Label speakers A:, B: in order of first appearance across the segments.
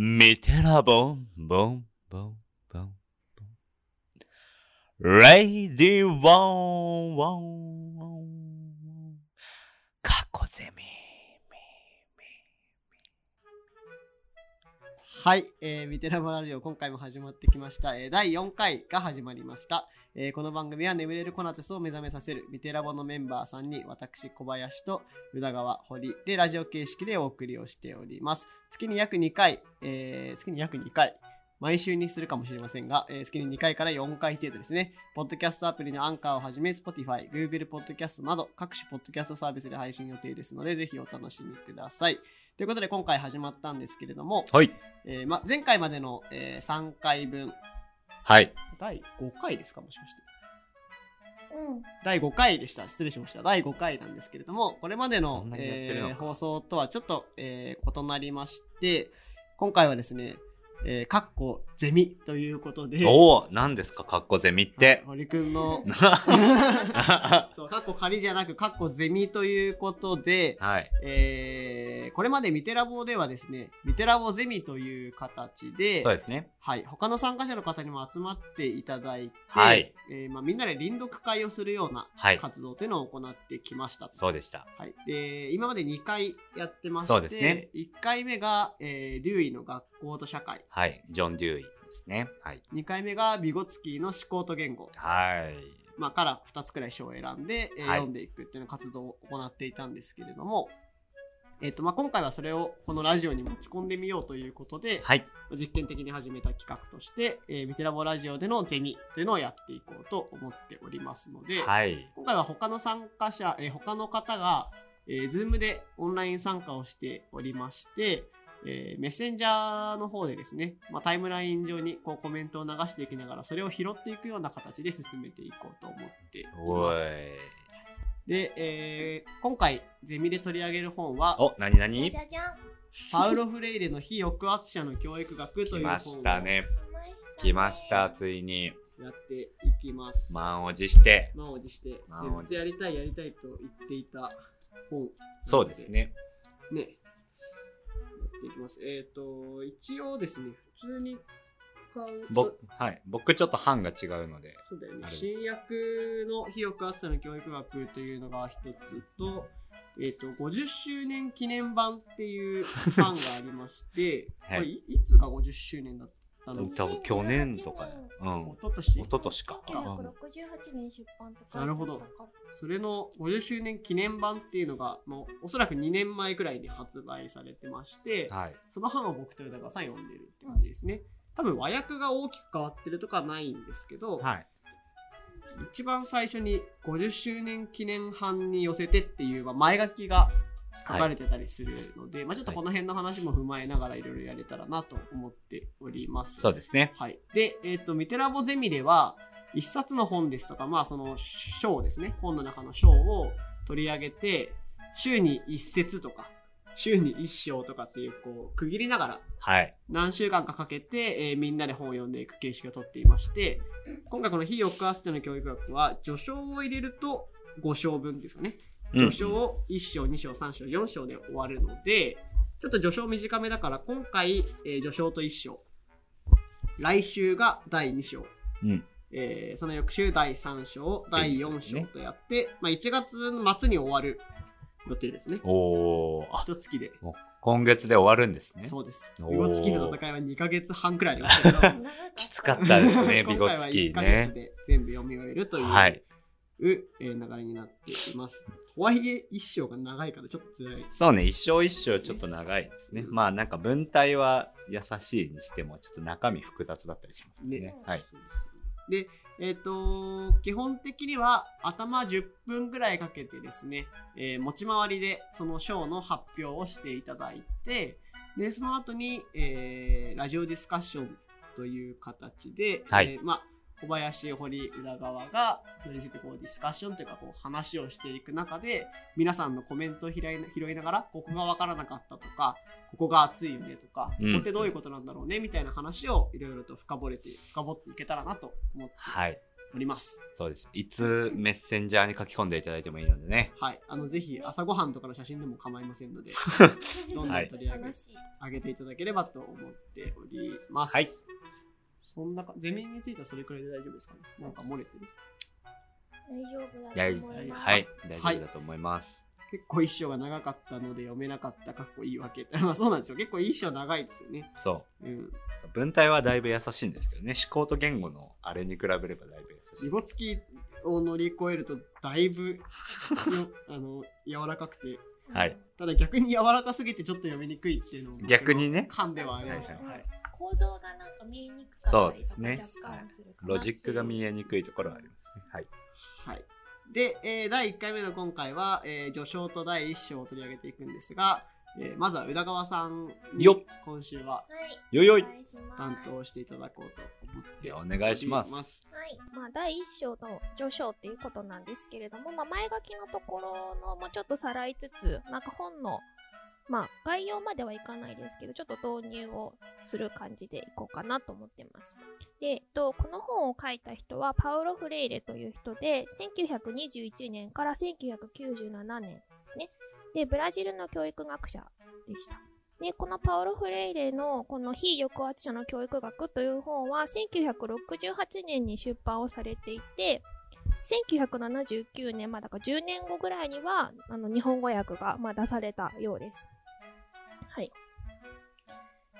A: 見てらボン、ボン、ボン、ボン、ボン。レイディー・ワン、ワン、ワン。かっこゼミ。
B: はい、えー、ミテラボラジオ今回も始まってきました、えー第4回が始まりました、えーこの番組は眠れるコナテスを目覚めさせるミテラボのメンバーさんに私小林と宇田川堀でラジオ形式でお送りをしております月に約2回、えー月に約2回毎週にするかもしれませんが、えー月に2回から4回程度ですね。ポッドキャストアプリのアンカーをはじめ、Spotify、Google ポッドキャストなど各種ポッドキャストサービスで配信予定ですので、ぜひお楽しみください。ということで今回始まったんですけれども、
A: はい。
B: えーま、前回までの、えー3回分、
A: はい。
B: 第5回ですかもしかして。
C: うん。
B: 第5回でした。失礼しました。第5回なんですけれども、これまで
A: そ
B: の
A: ん、なにやってるのか
B: えー放送とはちょっと、えー異なりまして、今回はですね、えー、かっこゼミということで、
A: おお、何ですか、かっこゼミって。
B: 堀くんの、
A: は
B: そう、かっこ仮じゃなく、かっこゼミということで、
A: い。
B: えーこれまでミテラボではですね、ミテラボゼミという形で、
A: そうですね。
B: はい、他の参加者の方にも集まっていただいて、
A: はい
B: えーまあ、みんなで臨読会をするような
A: はい
B: 活動というのを行ってきましたと。
A: そうでした。
B: はい、で今まで2回やってまして、
A: そうですね
B: 1回目が、えーデューイの学校と社会、
A: はい。ジョン・デューイですね。はい。
B: 2回目がビゴツキーの思考と言語、
A: はい。
B: まあ、から2つくらい書を選んで、えー
A: はい
B: 読んでいくっていうの活動を行っていたんですけれども、えっとまあ、今回はそれをこのラジオに持ち込んでみようということで、
A: はい。
B: 実験的に始めた企画として、えーミテラボラジオでのゼミというのをやっていこうと思っておりますので、
A: はい。
B: 今回は他の参加者、えー他の方が、えー、Zoom でオンライン参加をしておりまして、えーメッセンジャーの方でですね、まあ、タイムライン上にこうコメントを流していきながら、それを拾っていくような形で進めていこうと思ってい。ます。で、えー今回ゼミで取り上げる本は、
A: お、なになに
C: じゃじゃん。
B: パウロ・フレイレの非抑圧者の教育学という本を
A: 来ましたね。
C: 来
A: 来ました、。ついに。
B: やっていきます。
A: 満を持して。
B: 満を持して、で
A: 満を持して
B: ずっとやりたいやりたいと言っていた本。
A: そうです。ね。
B: ね。やっていきます。えっ、と、一応ですね、普通に
A: 僕、はい。僕ちょっと版が違うので。
B: そうだよね。新薬の非抑圧者の教育学というのが一つと、えっ、と、50周年記念版っていう版がありまして、
A: はい
B: これいいつが50周年だったの？
A: 多分去年とか、うん。
B: おととし
A: 一昨年か。
C: 1968年出版とか。
B: なるほどそれの50周年記念版っていうのが、もうおそらく2年前くらいに発売されてまして、
A: はい。
B: その版を僕と宇田川さん読んでるって感じですね。多分和訳が大きく変わってるとかはないんですけど、
A: はい。
B: 一番最初に50周年記念版に寄せてっていう、まあ、前書きが書かれてたりするので、まあちょっとこの辺の話も踏まえながらいろいろやれたらなと思っております。
A: そうですね。
B: はい。で、えっ、と、ミテラボゼミでは、一冊の本ですとか、まあその章ですね、本の中の章を取り上げて、週に一節とか、週に一章とかっていう、こう、区切りながら、
A: はい。
B: 何週間かかけて、えーみんなで本を読んでいく形式をとっていまして、今回この非抑圧者の教育学は、序章を入れると5章分ですよね。序章を1章、2章、3章、4章で終わるので、ちょっと序章短めだから、今回、えー序章と1章。来週が第2章。
A: うん。
B: えーその翌週第3章、第4章とやって、まあ、1月の末に終わる予定ですね。
A: おー。あ、
B: 一月で。
A: 今月で終わるんですね。
B: そうです。ビゴツキーの戦いは2ヶ月半くらいありましたけど、
A: きつかったですね、ビ
B: 今回は
A: ゴツキ
B: 1ヶ月。で全部読み終えるという、
A: はい。
B: えー流れになっています。とはいえ、一章が長いからちょっと辛い。
A: そうね、一生一生ちょっと長いですね。まあなんか文体は優しいにしても、ちょっと中身複雑だったりしますね。
B: ね
A: はい。
B: で、えっ、と、基本的には頭10分ぐらいかけてですね、えー持ち回りでその章の発表をしていただいて、で、その後に、えーラジオディスカッションという形で、
A: はい。
B: えーまあ、小林、堀、裏側が、それについてこうディスカッションというか、こう話をしていく中で、皆さんのコメントを拾い拾いながら、ここがわからなかったとか、ここが熱いよねとか、
A: うん
B: ここってどういうことなんだろうねみたいな話をいろいろと深掘れて、深掘っていけたらなと思って
A: はい。
B: おります。
A: そうです。いつメッセンジャーに書き込んでいただいてもいいのでね。
B: はい。あの、ぜひ朝ごはんとかの写真でも構いませんので、どんどん
A: はい
B: 取り上げ
C: 楽しい。
B: 上げていただければと思っております。
A: はい。
B: そんなか、ゼミについてはそれくらいで大丈夫ですかね？なんか漏れてる？
C: 大丈夫だ
A: 大
C: と思います。
A: はい。大丈夫だと思います。
B: 結構一章が長かったので読めなかったかっこいいわけ。まあそうなんですよ。結構一章長いですよね。
A: そ
B: うん。
A: う。文体はだいぶ優しいんですけどね。思考と言語のあれに比べればだいぶ優しい。
B: リボつきを乗り越えるとだいぶよ あの柔らかくて、
A: はい。
B: ただ逆に柔らかすぎてちょっと読みにくいっていうのも
A: 逆にね
B: 感ではありました。
A: はい
B: はい
C: 構造がなんか見えにくかった
A: そう
C: り
A: ですね
C: 若干するかな
A: ロジックが見えにくいところはありますね。はい。
B: はい。で、えー第1回目の今回は、えー序章と第1章を取り上げていくんですが、えーまずは宇田川さんに今週は
C: はい。
A: よよい。
B: 担当していただこうと思って
A: でお願いします。
C: はい。まあ、第一章の序章っていうことなんですけれども、まあ、前書きのところの、まあ、ちょっとさらいつつ、なんか本の、まあ、概要まではいかないですけど、ちょっと導入をする感じでいこうかなと思ってます。で、えっと、この本を書いた人は、パウロ・フレイレという人で、1921年から1997年ですね。で、ブラジルの教育学者でした。で、このパウロ・フレイレのこの非抑圧者の教育学という本は1968年に出版をされていて、1979年、まあだから10年後ぐらいには、あの、日本語訳が、まあ、出されたようです。はい。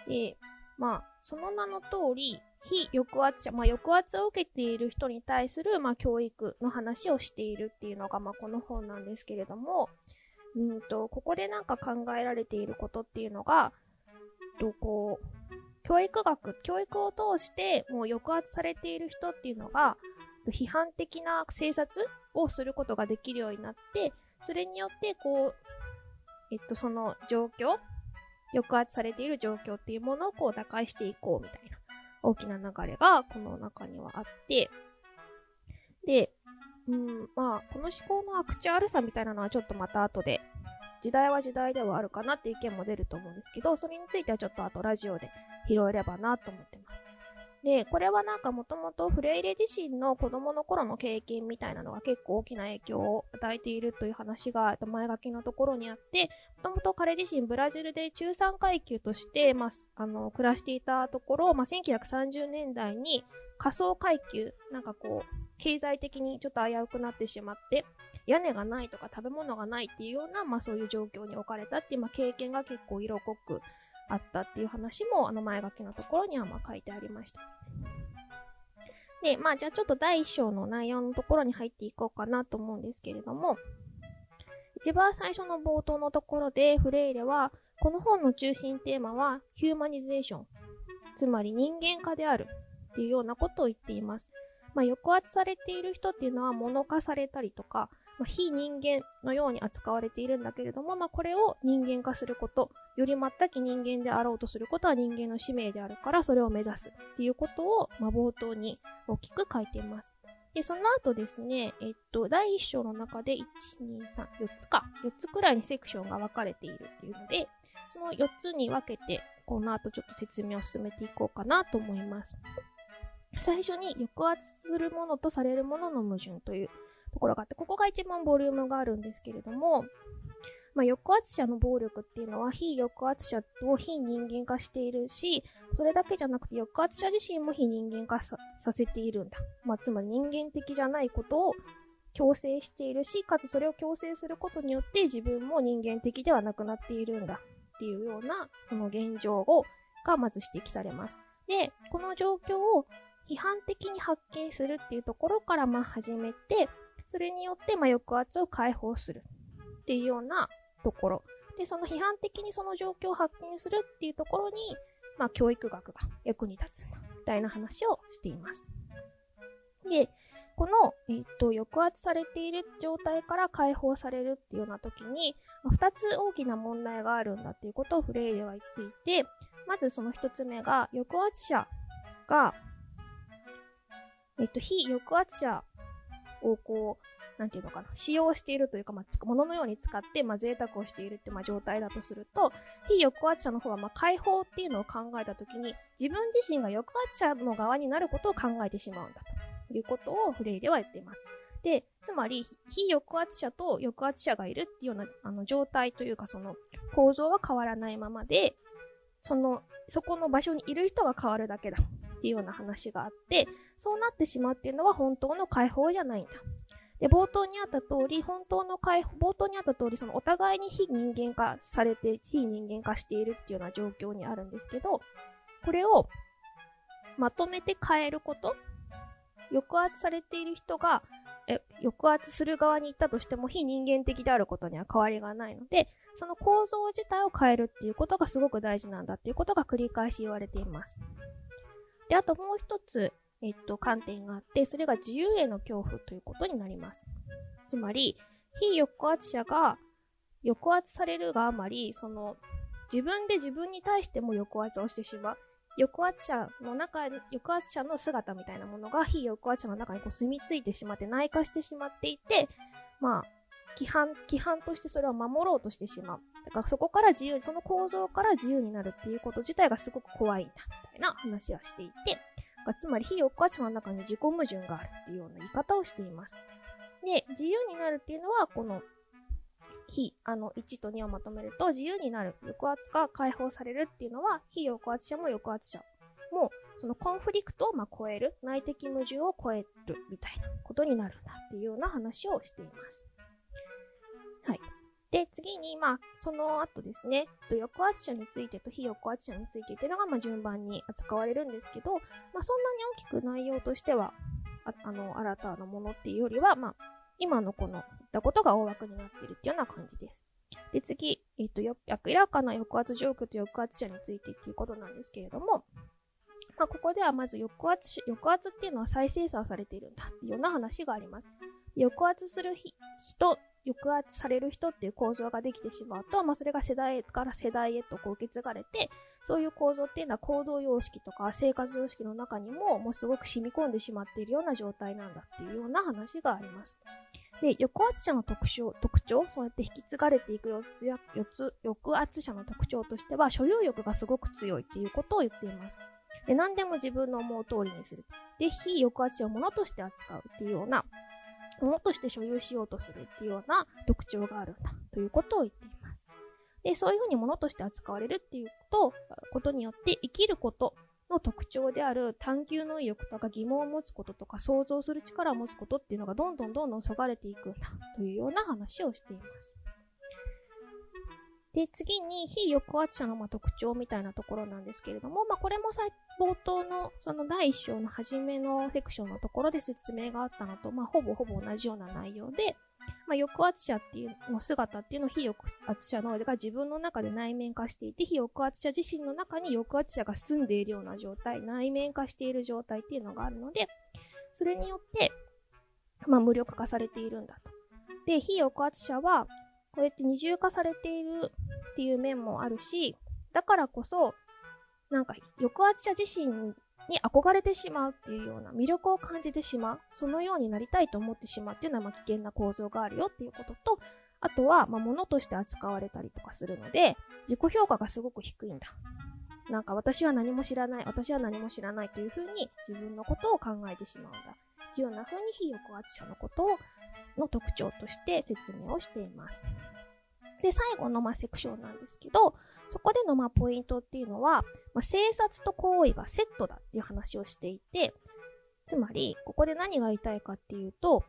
C: で、まあ、その名の通り、非抑圧者、まあ、抑圧を受けている人に対する、まあ、教育の話をしているっていうのが、まあ、この本なんですけれども、うんと、ここでなんか考えられていることっていうのが、とこう、教育学、教育を通してもう抑圧されている人っていうのが、批判的な政察をすることができるようになって、それによって、こう、えっと、その状況、抑圧されている状況っていうものをこう打開していこうみたいな大きな流れがこの中にはあって、で、うん、まあ、この思考のアクチュアルさみたいなのはちょっとまた後で、時代は時代ではあるかなっていう意見も出ると思うんですけど、それについてはちょっとあとラジオで拾えればなと思ってます。で、これはなんかもともとフレイレ自身の子供の頃の経験みたいなのが結構大きな影響を与えているという話が前書きのところにあって、もともと彼自身ブラジルで中産階級として、まあ、あの、暮らしていたところ、まあ、1930年代に仮想階級、なんかこう、経済的にちょっと危うくなってしまって、屋根がないとか食べ物がないっていうような、まあそういう状況に置かれたっていう、まあ経験が結構色濃くあったっていう話も、あの前書きのところにはま書いてありました。で、まあじゃあちょっと第一章の内容のところに入っていこうかなと思うんですけれども、一番最初の冒頭のところでフレイレは、この本の中心テーマはヒューマニゼーション、つまり人間化であるっていうようなことを言っています。まあ、抑圧されている人っていうのは物化されたりとか、まあ、非人間のように扱われているんだけれども、まあ、これを人間化すること、より全き人間であろうとすることは人間の使命であるから、それを目指すっていうことを、まあ、冒頭に大きく書いています。で、その後ですね、えっと、第1章の中で、1、2、3、4つか、4つくらいにセクションが分かれているっていうので、その4つに分けて、この後ちょっと説明を進めていこうかなと思います。最初に抑圧するものとされるものの矛盾というところがあって、ここが一番ボリュームがあるんですけれども、まあ、抑圧者の暴力っていうのは非抑圧者を非人間化しているし、それだけじゃなくて抑圧者自身も非人間化させているんだ。まあ、つまり人間的じゃないことを強制しているし、かつそれを強制することによって自分も人間的ではなくなっているんだっていうような、その現状を、がまず指摘されます。で、この状況を批判的に発見するっていうところからまあ始めて、それによってまあ抑圧を解放するっていうようなところ。で、その批判的にその状況を発見するっていうところに、まあ教育学が役に立つんだ、みたいな話をしています。で、この、えっと、抑圧されている状態から解放されるっていうような時に、まあ二つ大きな問題があるんだっていうことをフレイレは言っていて、まずその一つ目が、抑圧者が、えっと、非抑圧者をこう、なんていうのかな、使用しているというか、まあ、物のように使って、まあ、贅沢をしているっていう、まあ、状態だとすると、非抑圧者の方は、まあ、解放っていうのを考えたときに、自分自身が抑圧者の側になることを考えてしまうんだと。いうことをフレイでは言っています。で、つまり、非抑圧者と抑圧者がいるっていうような、あの、状態というか、その、構造は変わらないままで、その、そこの場所にいる人が変わるだけだっていうような話があって、そうなってしまうっていうのは本当の解放じゃないんだ。で、冒頭にあった通り、本当の解放、冒頭にあった通り、そのお互いに非人間化されて、非人間化しているっていうような状況にあるんですけど、これをまとめて変えること、抑圧されている人が、え抑圧する側に行ったとしても非人間的であることには変わりがないので、その構造自体を変えるっていうことがすごく大事なんだっていうことが繰り返し言われています。で、あともう一つ、えっと、観点があって、それが自由への恐怖ということになります。つまり、非抑圧者が抑圧されるがあまり、その、自分で自分に対しても抑圧をしてしまう。抑圧者の中、抑圧者の姿みたいなものが非抑圧者の中にこう住み着いてしまって内化してしまっていて、まあ、規範、規範としてそれを守ろうとしてしまう。だからそこから自由、その構造から自由になるっていうこと自体がすごく怖いんだ、みたいな話はしていて、つまり非抑圧者の中に自己矛盾があるっていうような言い方をしています。で、自由になるっていうのは、この、非、あの、1と2をまとめると、自由になる、抑圧が解放されるっていうのは、非抑圧者も抑圧者も、そのコンフリクトをま超える、内的矛盾を超えるみたいなことになるんだっていうような話をしています。で、次に、まあ、その後ですね、抑圧者についてと非抑圧者についてっていうのが、まあ、順番に扱われるんですけど、まあ、そんなに大きく内容としては、ああの、新たなものっていうよりは、まあ、今のこの言ったことが大枠になっているっていうような感じです。で、次、えっ、と、よ、明らかな抑圧状況と抑圧者についてっていうことなんですけれども、まあ、ここではまず抑圧し、抑圧っていうのは再生産されているんだっていうような話があります。抑圧する人、抑圧される人っていう構造ができてしまうと、まあ、それが世代から世代へとこう受け継がれて、そういう構造っていうのは行動様式とか生活様式の中にももうすごく染み込んでしまっているような状態なんだっていうような話があります。で、抑圧者の特徴、特徴、そうやって引き継がれていく四つ、抑圧者の特徴としては、所有欲がすごく強いっていうことを言っています。で、何でも自分の思う通りにする。で、非抑圧者を物として扱うっていうような、物として所有しようとするっていうような特徴があるんだということを言っています。で、そういうふうに物として扱われるっていうことことによって生きることの特徴である探求の意欲とか疑問を持つこととか想像する力を持つことっていうのがどんどんどんどんそがれていくんだというような話をしています。で、次に非抑圧者のま特徴みたいなところなんですけれども、まあ、これも冒頭のその第一章の初めのセクションのところで説明があったのと、まあ、ほぼほぼ同じような内容で、まあ、抑圧者っていうの姿っていうのを非抑圧者のが自分の中で内面化していて、非抑圧者自身の中に抑圧者が住んでいるような状態、内面化している状態っていうのがあるので、それによって、まあ、無力化されているんだと。で、非抑圧者は、うやって二重化されているっていう面もあるし、だからこそ、なんか抑圧者自身に憧れてしまうっていうような魅力を感じてしまう。そのようになりたいと思ってしまうっていうのはま危険な構造があるよっていうことと、あとは、まあ、物として扱われたりとかするので、自己評価がすごく低いんだ。なんか私は何も知らない、私は何も知らないというふうに自分のことを考えてしまうんだ。というようなふうに非抑圧者のことをの特徴として説明をしています。で、最後のまあセクションなんですけど、そこでのまポイントっていうのは、まあ、生殺と行為がセットだっていう話をしていて、つまり、ここで何が言いたいかっていうと、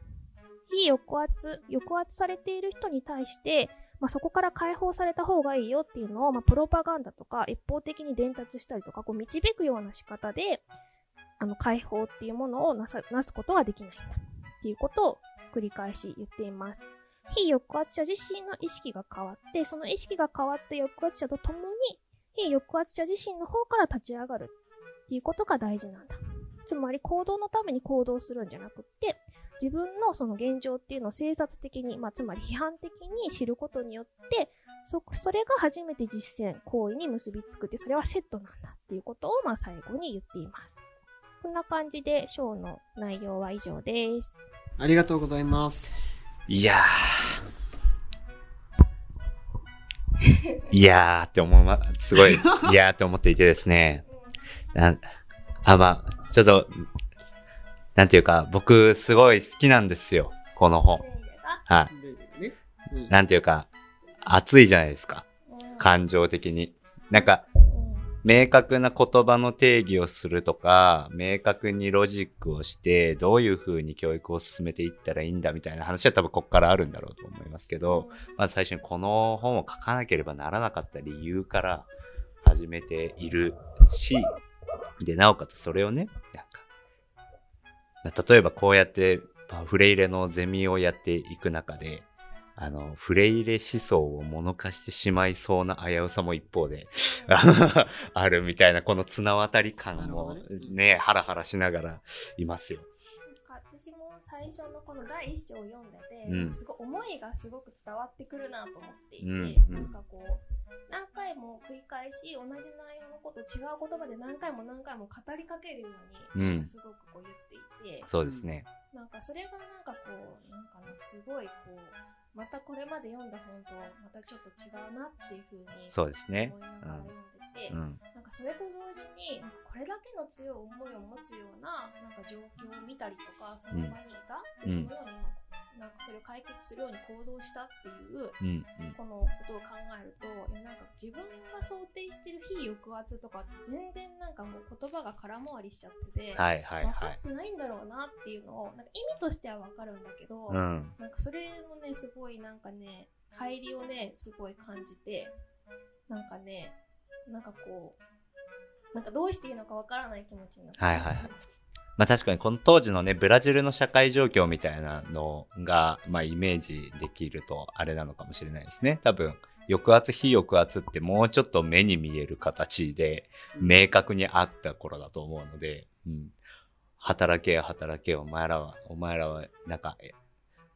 C: 非抑圧、抑圧されている人に対して、まあ、そこから解放された方がいいよっていうのを、まあ、プロパガンダとか一方的に伝達したりとか、こう導くような仕方で、あの、解放っていうものをなさ、なすことはできないんだ。っていうことを繰り返し言っています。非抑圧者自身の意識が変わって、その意識が変わって抑圧者と共に、非抑圧者自身の方から立ち上がるっていうことが大事なんだ。つまり行動のために行動するんじゃなくって、自分のその現状っていうのを生殺的に、まあ、つまり批判的に知ることによって、そ、それが初めて実践、行為に結びつくって、それはセットなんだっていうことを、まあ、最後に言っています。こんな感じで、ショーの内容は以上です。
B: ありがとうございます。
A: いやー。いやーって思うま、すごい、いやーって思っていてですね。なあ、まあ、ちょっと、なんていうか、僕すごい好きなんですよ。この本。はい。なんていうか、熱いじゃないですか。感情的に。なんか、明確な言葉の定義をするとか、明確にロジックをして、どういう風に教育を進めていったらいいんだみたいな話は多分こっからあるんだろうと思いますけど、まず最初にこの本を書かなければならなかった理由から始めているし、で、なおかつそれをね、なんか、例えばこうやってまフレイレのゼミをやっていく中で、あの、フレイレ思想を物化してしまいそうな危うさも一方で、あるみたいな、この綱渡り感も
B: ね。
A: ね、ハラハラしながらいますよ。
C: 私も最初のこの第一章を読んでて、
A: うん。
C: すごい思いがすごく伝わってくるなと思っていて、
A: うんうん。
C: なんかこう何回も繰り返し同じ内容のことを違う言葉で何回も何回も語りかけるように、
A: うん。
C: すごくこう言っていて、
A: そうですね。
C: なんかそれがなんかこうなんかねすごいこうまたこれまで読んだ本とまたちょっと違うなっていうふうに
A: そうですね。
C: 思いながら読んでて、
A: うん。
C: なんかそれと同時にこれだけの強い思いを持つようななんか状況を見たりとかその場にいた、
A: うん。
C: のようになんかそれを解決するように行動したっていう
A: うん。うん。
C: このことを考えるといやなんか自分が想定してる非抑圧とか全然なんかもう言葉が空回りしちゃってて、
A: はいはい
C: 分か
A: はい。
C: ってないんだろうなっていうのをなんか意味としては分かるんだけど、
A: うん。
C: なんかそれもね、すごいなんかね、乖離をね、すごい感じて、なんかね、なんかこう、なんかどうしていいのかわからない気持ちになって。
A: はいはいはいまあ確かにこの当時のね、ブラジルの社会状況みたいなのが、まあイメージできるとあれなのかもしれないですね。多分、抑圧、非抑圧ってもうちょっと目に見える形で明確にあった頃だと思うので、うん。働けよ働けよ、お前らは、お前らは、なんか、え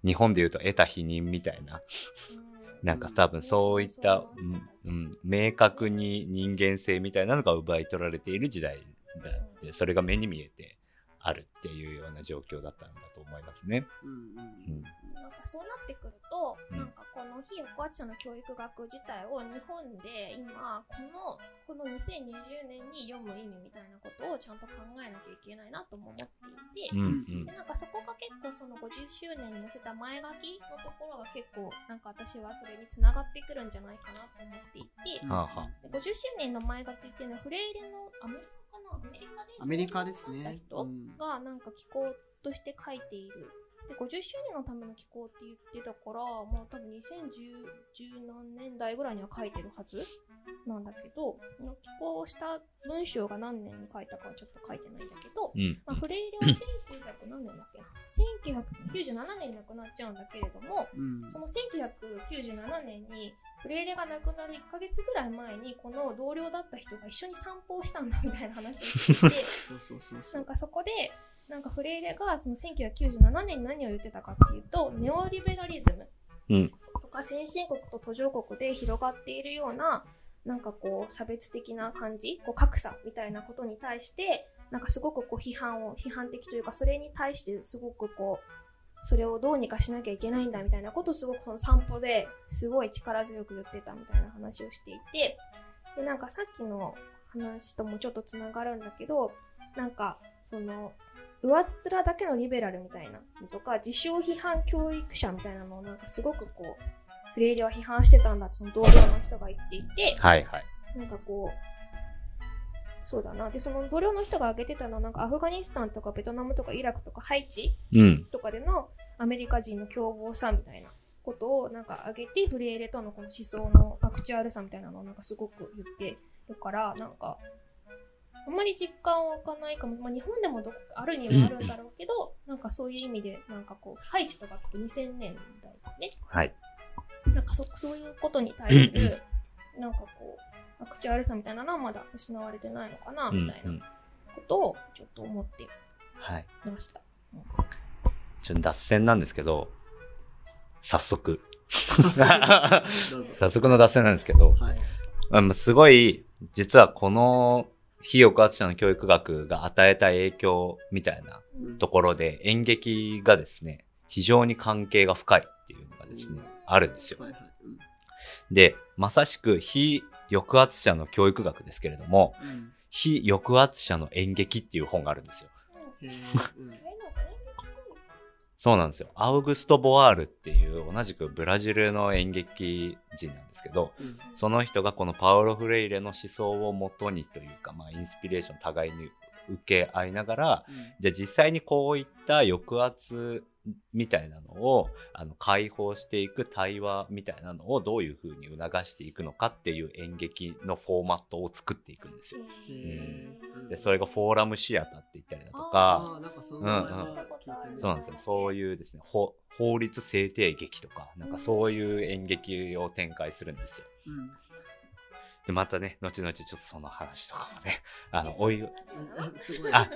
A: 日本で言うと得た否認みたいな、
C: うん
A: なんか多分そういった、うんうん、明確に人間性みたいなのが奪い取られている時代だって、それが目に見えてあるっていうような状況だったんだと思いますね。
B: うんうん
A: うん。
C: なんかそうなってくると、
A: うん
C: なんかこの非抑圧者の教育学自体を日本で今このこの2020年に読む意味みたいなことをちゃんと考えなきゃいけないなとも思っていて、
A: うんうん
C: で。なんかそこが結構その50周年に載せた前書きのところが結構なんか私はそれにつながってくるんじゃないかなと思っていて、
B: うん
A: はあは
C: で50周年の前書きっていうのはフレイレのアメリカかなアメリカで
B: アメリカですね。
C: がなんか気候として書いている。で50周年のための気候って言ってたから、もう多分2010何年代ぐらいには書いてるはずなんだけど、この寄稿した文章が何年に書いたかはちょっと書いてないんだけど、
A: うん。
C: まあ、フレイレは1900何年だっけな？1997年に亡くなっちゃうんだけれども、
B: うん
C: その1997年にフレイレが亡くなる1ヶ月ぐらい前にこの同僚だった人が一緒に散歩をしたんだみたいな話をしていて。なんかそこでなんかフレイレがその1997年に何を言ってたかっていうとネオリベラリズム
A: うん
C: とか先進国と途上国で広がっているようななんかこう差別的な感じこう格差みたいなことに対してなんかすごくこう批判を批判的というかそれに対してすごくこうそれをどうにかしなきゃいけないんだみたいなことをすごくその散歩ですごい力強く言ってたみたいな話をしていてでなんかさっきの話ともちょっとつながるんだけどなんかその上っ面だけのリベラルみたいなのとか自称批判教育者みたいなのをなんかすごくこうフレイレは批判してたんだその同僚の人が言っていて
A: はいはい。
C: なんかこうそうだなでその同僚の人が挙げてたのはなんかアフガニスタンとかベトナムとかイラクとかハイチ
A: うん。
C: とかでのアメリカ人の凶暴さみたいなことをなんか挙げてフレーレとのこの思想のアクチュアルさみたいなのをなんかすごく言ってるからなんかあんまり実感は湧かないかも、まあ、日本でもどこかあるにはあるんだろうけどなんかそういう意味でなんかこうハイチとかって2000年代だね
A: はい。
C: なんかそそういうことに対するなんかこうアクチュアルさみたいなのはまだ失われてないのかな
A: うん
C: みたい
A: うん。
C: なことをちょっと思って
A: はい。
C: ました。
A: ちょっと脱線なんですけど、早速。早速の脱線なんですけど、
B: はい。
A: まあすごい、実はこの非抑圧者の教育学が与えた影響みたいな
C: うん
A: ところで演劇がですね、非常に関係が深いっていうのがですね、あるんですよ。
B: はいはい。うん
A: で、まさしく非抑圧者の教育学ですけれども、
B: うん
A: 非抑圧者の演劇っていう本があるんですよ。そうなんですよ。アウグスト・ボワールっていう同じくブラジルの演劇人なんですけど、
B: うん
A: その人がこのパウロ・フレイレの思想をもとにというか、まあ、インスピレーション互いに受け合いながら、じゃあ実際にこういった抑圧みたいなのをあの解放していく対話みたいなのをどういうふうに促していくのかっていう演劇のフォーマットを作っていくんですよ。
B: へー。
A: でそれがフォーラムシアターって言ったりだとか
B: そ
A: うなんですよ。そういうですね法法律制定劇とかなんかそういう演劇を展開するんですよ。
B: うん
A: でまたね後々ちょっとその話とかもねあのおい
B: あすごい。
A: あ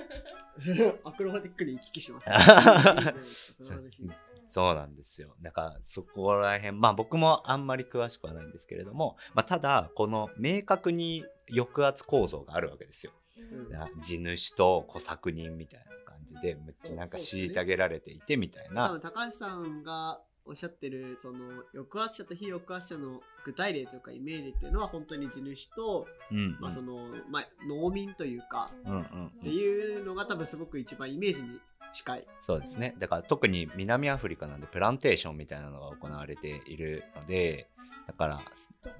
B: アクロバティックに行き来します。それは嬉しい
A: そうなんですよ。だからそこら辺、まあ僕もあんまり詳しくはないんですけれども、まあただこの明確に抑圧構造があるわけですよ。
B: うん
A: な地主と小作人みたいな感じで、めっちゃなんか虐げられていてみたい
B: 多
A: な。
B: 分高橋さんがおっしゃってるその抑圧者と非抑圧者の具体例というかイメージっていうのは本当に地主と、
A: うんうん
B: まあそのまあ、農民というか
A: うんうん
B: っていうのが多分すごく一番イメージに近い。
A: そうですね。だから特に南アフリカなんでプランテーションみたいなのが行われているので、だから、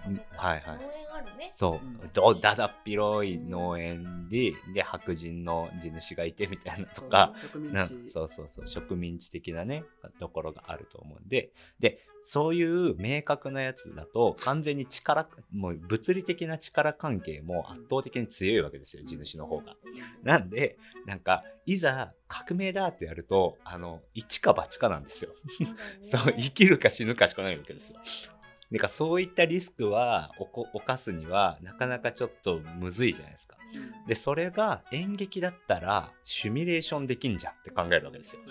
A: うんはいはい
C: 農園あるね。
A: そう
B: うん、
A: どだだっ広い農園で、で、白人の地主がいてみたいなとか、そうそうそう植民地的なねところがあると思うんででそういう明確なやつだと完全に力もう物理的な力関係も圧倒的に強いわけですよ地主の方が。なんでなんかいざ革命だってやるとあの一か八かなんですよ。そう 生きるか死ぬかしかないわけですよ。なんかそういったリスクは犯すにはなかなかちょっとむずいじゃないですか。でそれが演劇だったらシミュレーションできんじゃんって考えるわけですよ。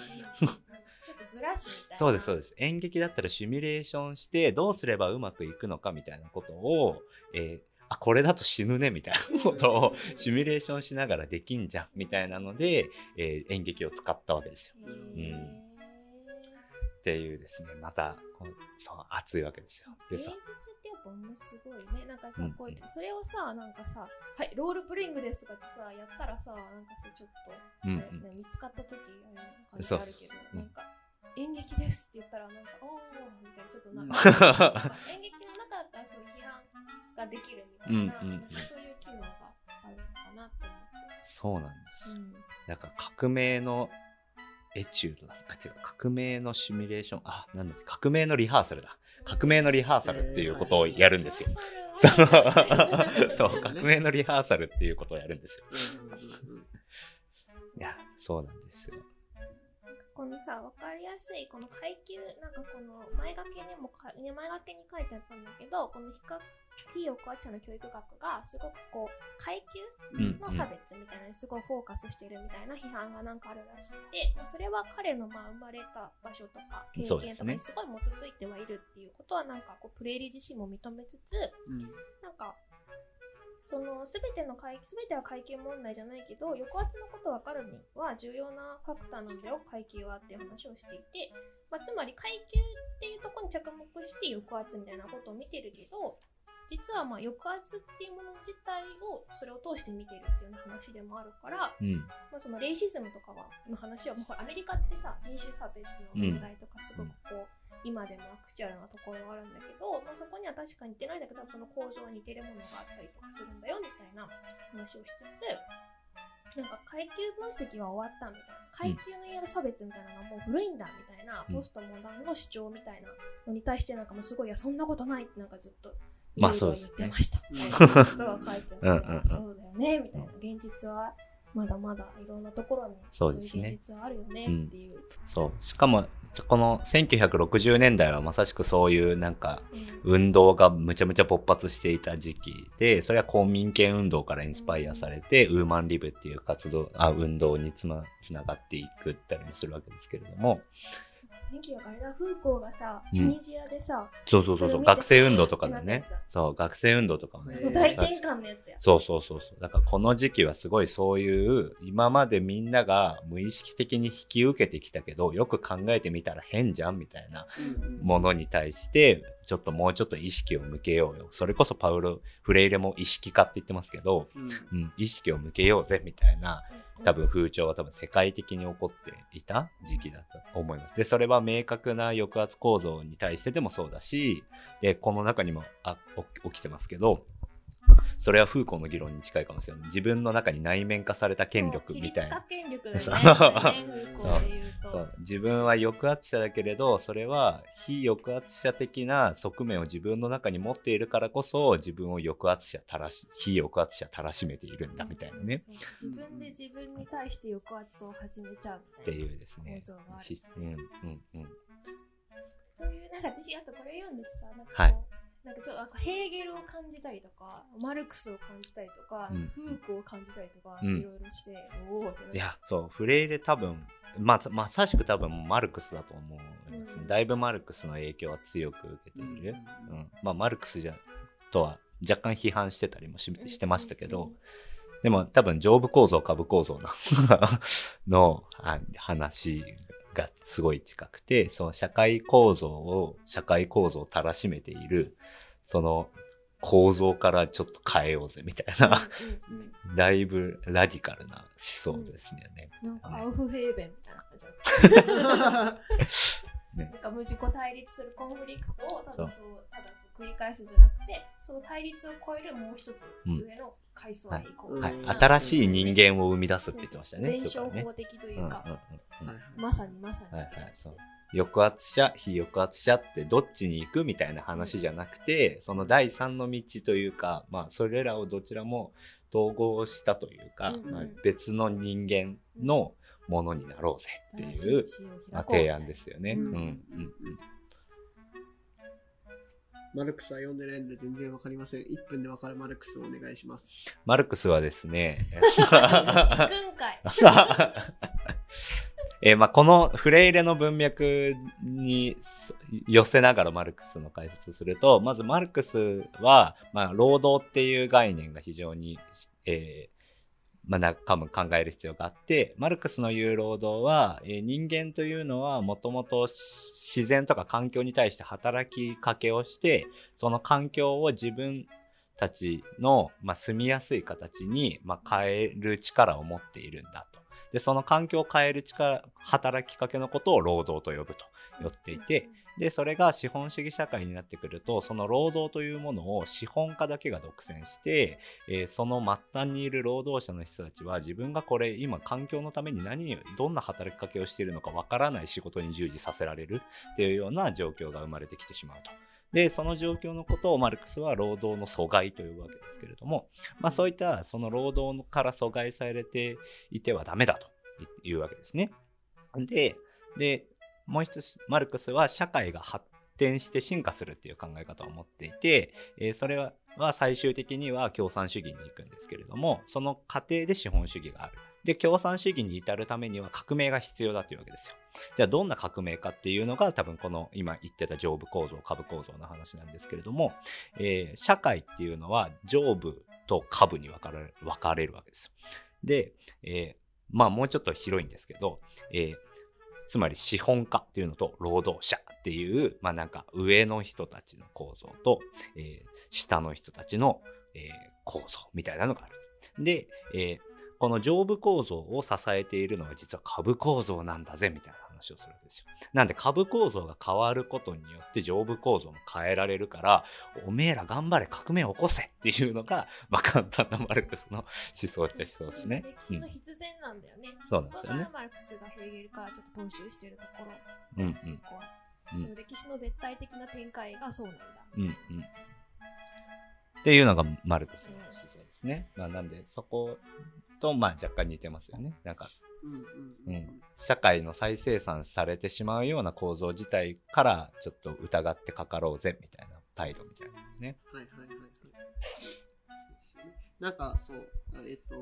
C: ずらすみたいな。
A: そうですそうです。演劇だったらシミュレーションしてどうすればうまくいくのかみたいなことを、えーあこれだと死ぬねみたいなことをシミュレーションしながらできんじゃんみたいなので、えー演劇を使ったわけですよ。うんっていうですねまたこうそう熱いわけですよ。で
C: 芸術
A: さ
C: ってやっぱものすごいね。なんかさ
A: うん、
C: こうやって、それをさ、なんかさ、はい、ロールプレイングですとかってさ、やったらさ、なんかさ、ちょっと、
A: うん
C: ねね見つかった時感じあるけど、
A: うん
C: なんか、演劇ですって言ったら、なんか、おーみたいな、ちょっとな ん
B: うん
C: か、演劇の中だったらそういう批判ができるみたいな、
A: うんうんうん
C: なそういう機能があるのかなって思って。
A: そうなんですよ。
C: うん
A: なんか革命のエチュードだ。あ、違う。革命のシミュレーション。あ、なんです革命のリハーサルだ。革命のリハーサルっていうことをやるんですよ。そ
C: そ
A: の
C: れ
A: そう、革命のリハーサルっていうことをやるんですよ。いや、そうなんですよ。
C: このさ、わかりやすい、この階級、なんかこの前掛けにもか、ね前掛けに書いてあったんだけど、この比較非抑圧者の教育学が、すごくこう、階級
A: うん
C: の差別みたいなすごいフォーカスしてるみたいな批判がなんかあるらしくて、まあ、それは彼のまあ生まれた場所とか経験とかにすごい基づいてはいるっていうことはなんかこうプレイリ自身も認めつつ
B: うん。
C: なんかその全ての階全ては階級問題じゃないけど抑圧のことを分かるには重要なファクターなんだよ。階級はっていう話をしていて、まあ、つまり階級っていうところに着目して抑圧みたいなことを見てるけど実はまあ抑圧っていうもの自体をそれを通して見てるっていうような話でもあるから、
A: うん。
C: まあ、そのレイシズムとかはの話はもうアメリカってさ人種差別の問題とかすごくこう、今でもアクチュアルなところがあるんだけど、まあ、そこには確かに似てないんだけどその構造は似てるものがあったりとかするんだよみたいな話をしつつなんか階級分析は終わったみたいな階級の言える差別みたいなのはもう古いんだみたいな、
A: うん
C: ポストモダンの主張みたいなのに対してなんかもうすごいいやそんなことないってなんかずっと
A: まあそうですね。
C: 言ってましたみたいなことが書いてあって
A: うんうんうん。
C: そうだよねみたいな。現実はまだまだいろんなところに
A: そうですね
C: いう現実はあるよねっていう。
A: そう。しかも、この1960年代はまさしくそういうなんか、
C: うん。
A: 運動がむちゃむちゃ勃発していた時期で、それは公民権運動からインスパイアされて、ウーマンリブっていう活動、あ、運動につま、つながっていくったりもするわけですけれども、
C: 1900あれだ、フーコーがさ、
A: うん。
C: チュニジアでさ、
A: そうそうそうそう、学生運動とかでね。そう、学生運動とかもね。
C: 大転換のやつや。
A: そうそうそうそう。だからこの時期はすごいそういう、今までみんなが無意識的に引き受けてきたけど、よく考えてみたら変じゃんみたいなものに対して、ちょっともうちょっと意識を向けようよ。それこそパウロ・フレイレも意識化って言ってますけど、
B: うん
A: うん、意識を向けようぜみたいな多分風潮は多分世界的に起こっていた時期だと思います。で、それは明確な抑圧構造に対してでもそうだし、で、この中にもあ起起きてますけど、それはフーコーの議論に近いかもしれない。自分の中に内面化された権力みたいな。
C: そう。
A: そう。自分は抑圧者だけれどそれは非抑圧者的な側面を自分の中に持っているからこそ自分を抑圧者たらし非抑圧者たらしめているんだみたいなね。
C: 自分で自分に対して抑圧を始めちゃうみ
A: ったて
C: い
A: うですね。うんうんうん。
C: そういうなんか私あとこれ読んでてさなんか
A: はい
C: なんかちょっとなんかヘーゲルを感じたりとかマルクスを感じたりとか、
A: うん。
C: フーコーを感じたりとか、
A: うん。
C: いろいろしておお
A: いやそうフレイレ多分まあまさしく多分マルクスだと思うんですね、
C: うん。
A: だいぶマルクスの影響は強く受けている、
B: う
A: うん。まあマルクスじゃとは若干批判してたりもししてましたけど、でも多分上部構造株構造 ののあ話がすごい近くてその社会構造を社会構造をたらしめているその構造からちょっと変えようぜみたいな
C: うんうん。うん
A: だいぶラディカルな思想ですよね。
C: なんかアウフヘーベンみたいな感じ
A: ね。
C: なんか無自己対立するコンフリクトをただ
A: そ
C: そう。うただそう繰り返すんじゃなくてその対立を超えるもう一つ
A: うん。
C: 上の階層へ行こう、
A: はい。
B: うん、
A: 新しい人間を生み出すって言ってましたね。
C: 弁証
A: とかね。
C: 法的というか、
A: うんうんうんうん。
C: まさにまさに、
A: はいはい、そう。抑圧者、非抑圧者ってどっちに行くみたいな話じゃなくて、その第三の道というか、まあ、それらをどちらも統合したというか、
C: うんうん。
A: まあ、別の人間のものになろうぜっていう、まあ、提案ですよね。
C: う
A: うんん、うん、うん。
B: マルクスは読んでないので全然わかりません。1分でわかるマルクスをお願いします。
A: マルクスはですね、えーまあ、このフレイレの文脈にそ寄せながらマルクスの解説すると、まずマルクスは、まあ、労働っていう概念が非常に、えーまあ、多分考える必要があって、マルクスの言う労働は、えー人間というのはもともと自然とか環境に対して働きかけをして、その環境を自分たちの、まあ、住みやすい形に、まあ、変える力を持っているんだと。で、その環境を変える力、働きかけのことを労働と呼ぶと言っていて、で、それが資本主義社会になってくると、その労働というものを資本家だけが独占して、えーその末端にいる労働者の人たちは自分がこれ今環境のために何、どんな働きかけをしているのかわからない仕事に従事させられるっていうような状況が生まれてきてしまうと。で、その状況のことをマルクスは労働の阻害というわけですけれども、まあそういったその労働から阻害されていてはダメだというわけですね。で、で、もう一つ、マルクスは社会が発展して進化するっていう考え方を持っていて、えーそれは最終的には共産主義に行くんですけれども、その過程で資本主義がある。で、共産主義に至るためには革命が必要だというわけですよ。じゃあどんな革命かっていうのが多分この今言ってた上部構造、下部構造の話なんですけれども、えー社会っていうのは上部と下部に分かれる分かれるわけですよ。で、えーまあもうちょっと広いんですけど、えーつまり資本家っていうのと労働者っていう、まあなんか上の人たちの構造と、えー下の人たちの、えー構造みたいなのがある。で、えーこの上部構造を支えているのは実は株構造なんだぜみたいな話をするんですよ。なんで株構造が変わることによって上部構造も変えられるから、おめえら頑張れ革命を起こせっていうのが、まあ簡単なマルクスの思想っちゃ思想ですね。
C: 歴史の必然なんだよね。
A: そうなんですよね
C: マルクスがヘーゲルからちょっと踏襲してるところ。
A: うんうん
C: その歴史の絶対的な展開がそうなんだ。
A: うんうん。っていうのがマルクスの思想ですね。まあなんでそことまあ若干似てますよね。なんか、
B: うんうん
A: う
B: うん。
A: ん、社会の再生産されてしまうような構造自体からちょっと疑ってかかろうぜみたいな態度みたいなね。
B: はいはいはい。なんかそう、えっと、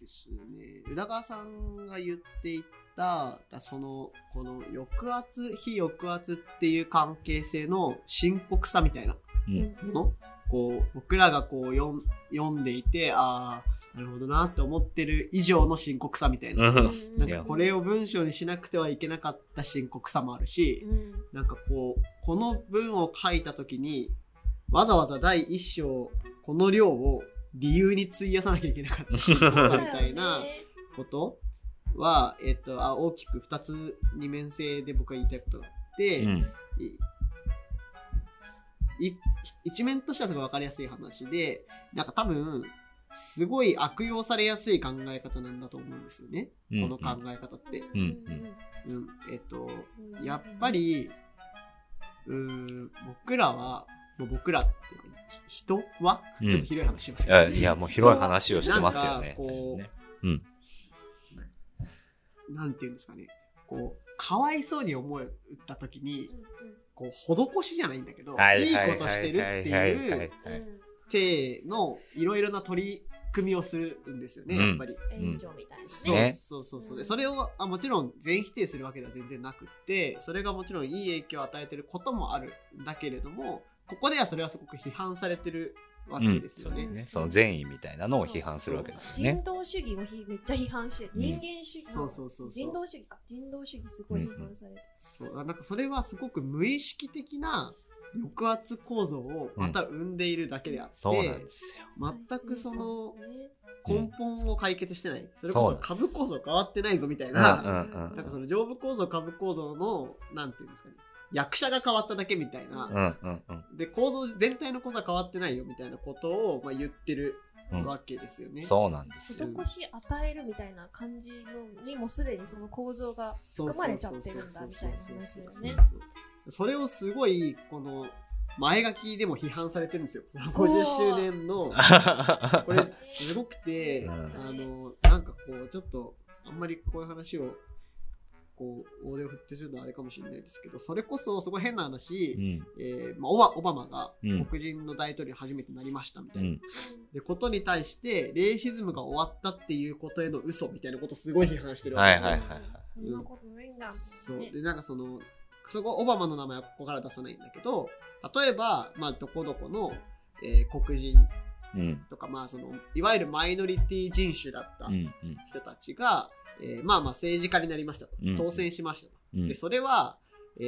B: ですね、宇田川さんが言っていた、その、この抑圧、非抑圧っていう関係性の深刻さみたいな
A: うん。
B: もの、こう、僕らがこう読んでいて、ああ、なるほどなって思ってる以上の深刻さみたいな。
A: うん。
B: なんかこれを文章にしなくてはいけなかった深刻さもあるし、なんかこう、この文を書いた時に、わざわざ第一章、この量を理由に費やさなきゃいけなかった深刻さみたいなことは、えっと、あ大きく二つ二面性で僕が言いたいことがあって、
A: うん。
B: 一面としてはすごい分かりやすい話で、なんか多分、すごい悪用されやすい考え方なんだと思うんですよね。
A: うん。
B: この考え方って。
A: うん。
B: うん。えっと、やっぱり、うーん、僕らは、もう僕ら人は、
A: うん。
B: ちょっと広い話しますけど、
A: いやいやもう広い話をしてますよね。
B: なんかこう
A: ね。うん。
B: なんていうんですかね。こう、かわいそうに思った時に、こう、施しじゃないんだけど、いいことしてるっていう体のいろいろな取り組みをするんですよね、
A: うん。
B: やっぱり。
C: 援助みたいな
B: そうそうそうそう。でそれをあもちろん全否定するわけでは全然なくってそれがもちろんいい影響を与えてることもあるんだけれどもここではそれはすごく批判されてるわけですよね。
A: そうね。その善意みたいなのを批判するわけですよね。
C: 人道主義をひめっちゃ批判して人間主義
B: そうそうそうそう。
C: 人道主義か。人道主義すごい批判されてる、
B: そう。なんかそれはすごく無意識的な抑圧構造をまた生んでいるだけであって、
A: そうなんですよ。
B: 全くその
C: ね
B: 根本を解決してない、それこそ株構造変わってないぞみたい
A: うん
B: な、
A: うんうん。
B: なんかその上部構造株構造のなんていうんですかね役者が変わっただけみたいな、
A: うんうんうん。
B: で構造全体の構造は変わってないよみたいなことを、まあ、言ってる
A: うん。
B: わけですよね。
A: そうなんですよ。
C: 施し与えるみたいな感じのにもすでにその構造が含まれちゃってるんだみたいな話だよね。
B: それをすごいこの前書きでも批判されてるんですよ。
C: そう。
B: 50周年の。これすごくて、
A: うん。
B: あのなんかこうちょっとあんまりこういう話をこう大手を振ってするのはあれかもしれないですけどそれこそすごい変な話、
A: うん。
B: えーまあ、オバオバマが
A: うん。
B: 黒人の大統領に初めてなりましたみたいな、
A: うん。
B: でことに対してレイシズムが終わったっていうことへの嘘みたいなことをすごい批判してるわけですよ。
A: はいはいはいはい。
C: そんなことないんだ。
B: そう。
C: ね
B: でなんかそのそこオバマの名前はここから出さないんだけど例えば、まあ、どこどこの、えー黒人
A: うん。
B: とか、まあ、そのいわゆるマイノリティ人種だった
A: うんうん。
B: 人たちが、えーまあまあ政治家になりましたと。
A: うん。
B: 当選しましたと、
A: うん。
B: でそれは、え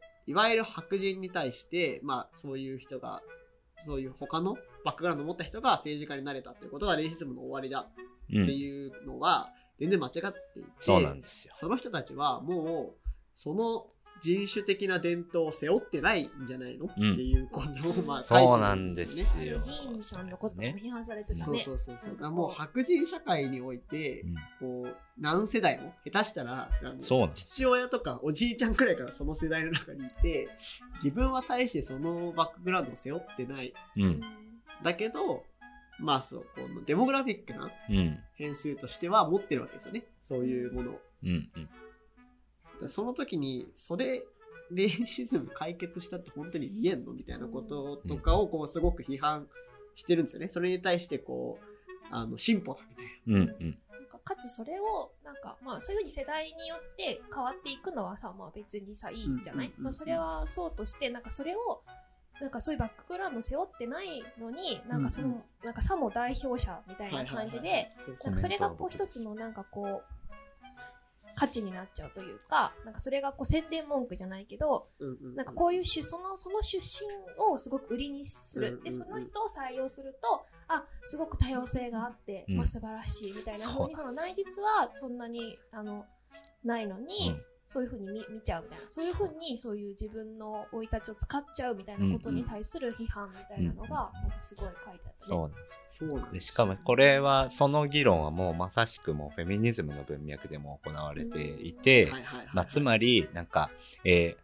B: ーいわゆる白人に対して、まあ、そういう人がそういう他のバックグラウンドを持った人が政治家になれたということがレイシズムの終わりだ
A: うん。
B: っていうのは全然間違っていて、
A: そうなんですよ。
B: その人たちはもうその人種的な伝統を背負ってないんじゃないの、
A: うん。
B: っていうことをまあ書いて
A: そう
B: る
A: なんで。すよ
C: 議員さんのことも批判されてたね。
B: そうそうそう。そう
C: うん
B: だからもう白人社会において、こう何世代も下手したら父親とかおじいちゃんくらいからその世代の中にいて自分は大してそのバックグラウンドを背負ってない。
A: うん。うん
B: だけどまあそうこのデモグラフィックな
A: うん。
B: 変数としては持ってるわけですよね。そういうものを。
A: うんうん。
B: でその時にそれレイシズム解決したって本当に言えんのみたいなこととかをこうすごく批判してるんですよね。それに対してこうあの進歩だみたいな。
A: うんうん。
C: なんかかつそれをなんかまあそういうふうに世代によって変わっていくのはさまあ別にさいいんじゃない、
B: うんうんうんうん。
C: まあ、それはそうとしてなんかそれをなんかそういうバックグラウンド背負ってないのになんかその、なんかさも代表者みたいな感じでなんかそれがこう一つのなんかこう価値になっちゃうというかなんかそれがこう宣伝文句じゃないけどなんかこういう種そのその出身をすごく売りにする、でその人を採用するとあすごく多様性があって、
A: うん。
C: まあ、素晴らしいみたいな
A: そう。
C: 風にその内実はそんなにあのないのに、
A: うん
C: そういう風に見見ちゃうみたいな。そう。いう風にそういう自分の生い立ちを使っちゃうみたいなことに対する批判みたいなのが、すごい書いてあって、
A: そうなんですよ。
B: そうなんで
A: しかもこれはその議論はもうまさしくもうフェミニズムの文脈でも行われていて、つまりなんか、えー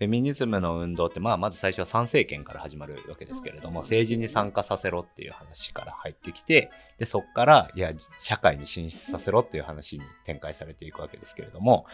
A: フェミニズムの運動って、まあ、まず最初は参政権から始まるわけですけれども、
C: うん
A: 政治に参加させろっていう話から入ってきてでそこからいや社会に進出させろっていう話に展開されていくわけですけれども、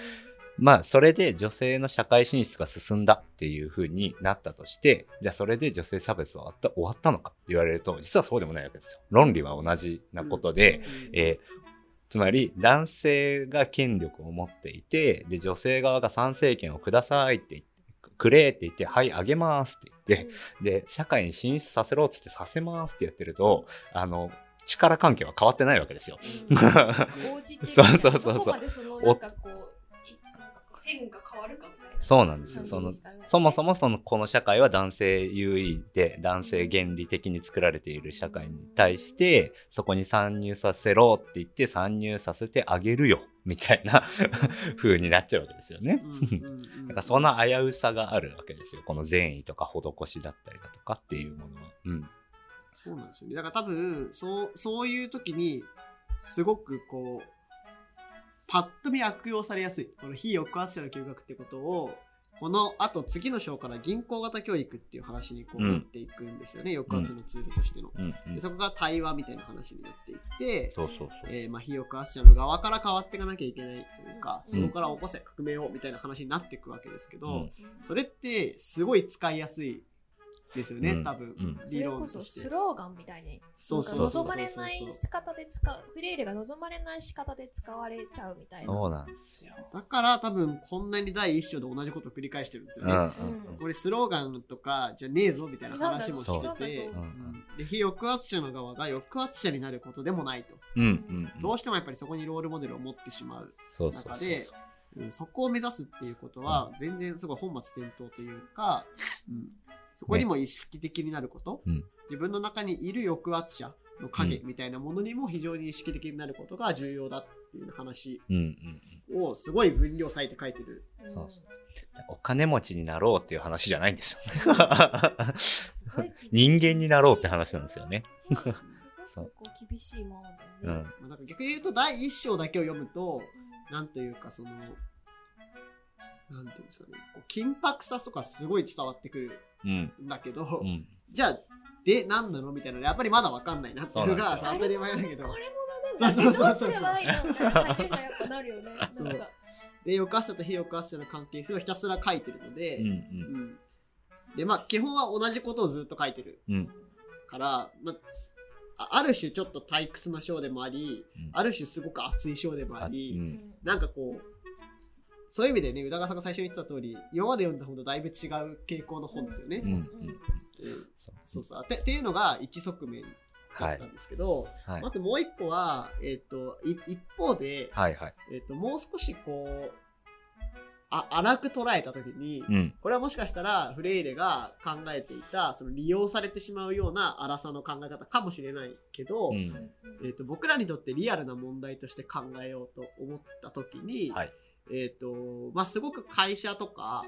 A: まあそれで女性の社会進出が進んだっていう風になったとしてじゃあそれで女性差別は終わった終わったのかって言われると実はそうでもないわけですよ。論理は同じなことで、えーつまり男性が権力を持っていてで女性側が参政権をくださいって言ってくれって言ってはいあげますって言ってで社会に進出させろっつってさせますってやってるとあの力関係は変わってないわけですよ。そうそうそうそう
C: 線が変わるかみたいな
A: そうなんですよ。その
C: ね
A: そもそもそのこの社会は男性優位で男性原理的に作られている社会に対してそこに参入させろって言って参入させてあげるよみたいな 風になっちゃうわけですよね。
B: うんうんうん
A: なんかその危うさがあるわけですよ。この善意とか施しだったりだとかっていうものは。うん。
B: そうなんですよね。だから多分、そう、そういう時に、すごくこう、パッと見悪用されやすい。この非抑圧者の休学ってことを、この後次の章から銀行型教育っていう話にこう
A: うん
B: なっていくんですよね。抑圧のツールとしての。
A: うんうん
B: で。そこが対話みたいな話になっていって、
A: そうそうそう。
B: えーまあ、非抑圧者の側から変わっていかなきゃいけないというか、
C: うん
B: そこから起こせ革命をみたいな話になっていくわけですけど、
A: うん
B: それってすごい使いやすいですよね、
A: うん
B: 多分、
A: うん
B: 理
C: それこそ
B: 論として
C: ス。ローガンみたいに
B: そう
A: そう
C: なんか
A: そう
C: 望まれない仕方で使うフレイレが望まれない仕方で使われちゃうみたいな
A: そうなんですよ。
B: だから多分こんなに第一章で同じことを繰り返してるんですよね。
A: うんうん
B: これスローガンとかじゃねえぞみたいな話もしてて、で非抑圧者の側が抑圧者になることでもないと、
A: うんうんうん。
B: どうしてもやっぱりそこにロールモデルを持ってしまう、
A: そうそうそう
B: 中でうんそこを目指すっていうことは全然すごい本末転倒というか、うん、そこにも意識的になること、
A: うん
B: 自分の中にいる抑圧者の影みたいなものにも非常に意識的になることが重要だっていう話
A: うんうん
B: をすごい分量割いて書いてる。
A: うん。そうそう。お金持ちになろうっていう話じゃないんですよね。人間になろうって話なんですよね。
C: すごくこう厳しいものだよね。
A: うん。
B: まあ、なんか逆に言うと第一章だけを読むと、なんというかその、なんていうんですかね、こう緊迫さとかすごい伝わってくる
A: うん。
B: んだけど、
A: うん。
B: じゃあ、で、何なのみたいなのやっぱりまだわかんないなっていうのが、当たり前だけど
C: こ、れもダメだ。
B: そうそうそうそう
C: どうすればいいの？みたいな感じがやっぱなるよね。
B: そう
C: なんか
B: で、抑圧者と非抑圧者の関係性をひたすら書いてるので、
A: うん。
B: うんで、まあ、基本は同じことをずっと書いてる
A: うん。
B: から、まあ、あある種ちょっと退屈な章でもあり、
A: うん
B: ある種すごく熱い章でもあ
A: あ
B: り、
A: うん
B: なんかこう、そういう意味でね、宇田川さんが最初に言ってた通り、今まで読んだ本とだいぶ違う傾向の本ですよね。
A: うん。そう
B: そうてっていうのが一側面だ
A: はい
B: った。んですけど、
A: はい
B: あ。ともう一個は、えっ、と、い一方で、
A: はいはい。
B: えっ、と、もう少しこう、あ、荒く捉えたときに、
A: うん。
B: これはもしかしたらフレイレが考えていた、その利用されてしまうような荒さの考え方かもしれないけど、
A: うん。
B: えっ、と、僕らにとってリアルな問題として考えようと思ったときに、
A: はい
B: えっ、と、まあ、すごく会社とか、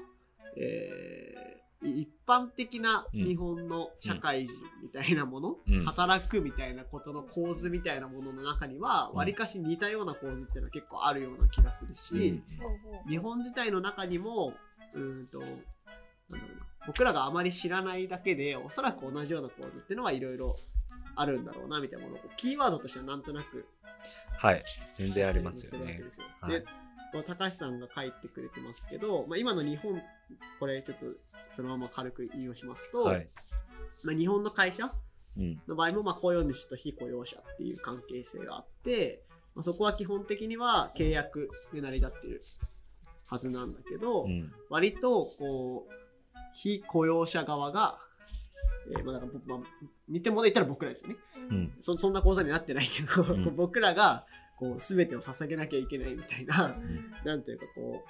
B: えー一般的な日本の社会人みたいなもの、
A: うん。
B: 働くみたいなことの構図みたいなものの中には、
A: うん。
B: わりかし似たような構図っていうのは結構あるような気がするし、
A: うん。
B: 日本自体の中にも、うーんと、なんだろうな、僕らがあまり知らないだけで、おそらく同じような構図っていうのはいろいろあるんだろうな、みたいなものを、キーワードとしてはなんとなく
A: はい。全然ありますよね。はい
B: 高橋さんが書いてくれてますけど、まあ、今の日本、これちょっとそのまま軽く引用しますと、
A: はい。
B: まあ、日本の会社
A: うん。
B: の場合も、まあ、雇用主と非雇用者っていう関係性があって、まあ、そこは基本的には契約で成り立ってるはずなんだけど、
A: うん。
B: 割とこう非雇用者側が、えーまあだから僕まあ、見てもらったら僕らですよね
A: うん。
B: そそんな講座になってないけど、
A: うん
B: 僕らがこう全てを捧げなきゃいけないみたいな、
C: うん
B: なんていうかこう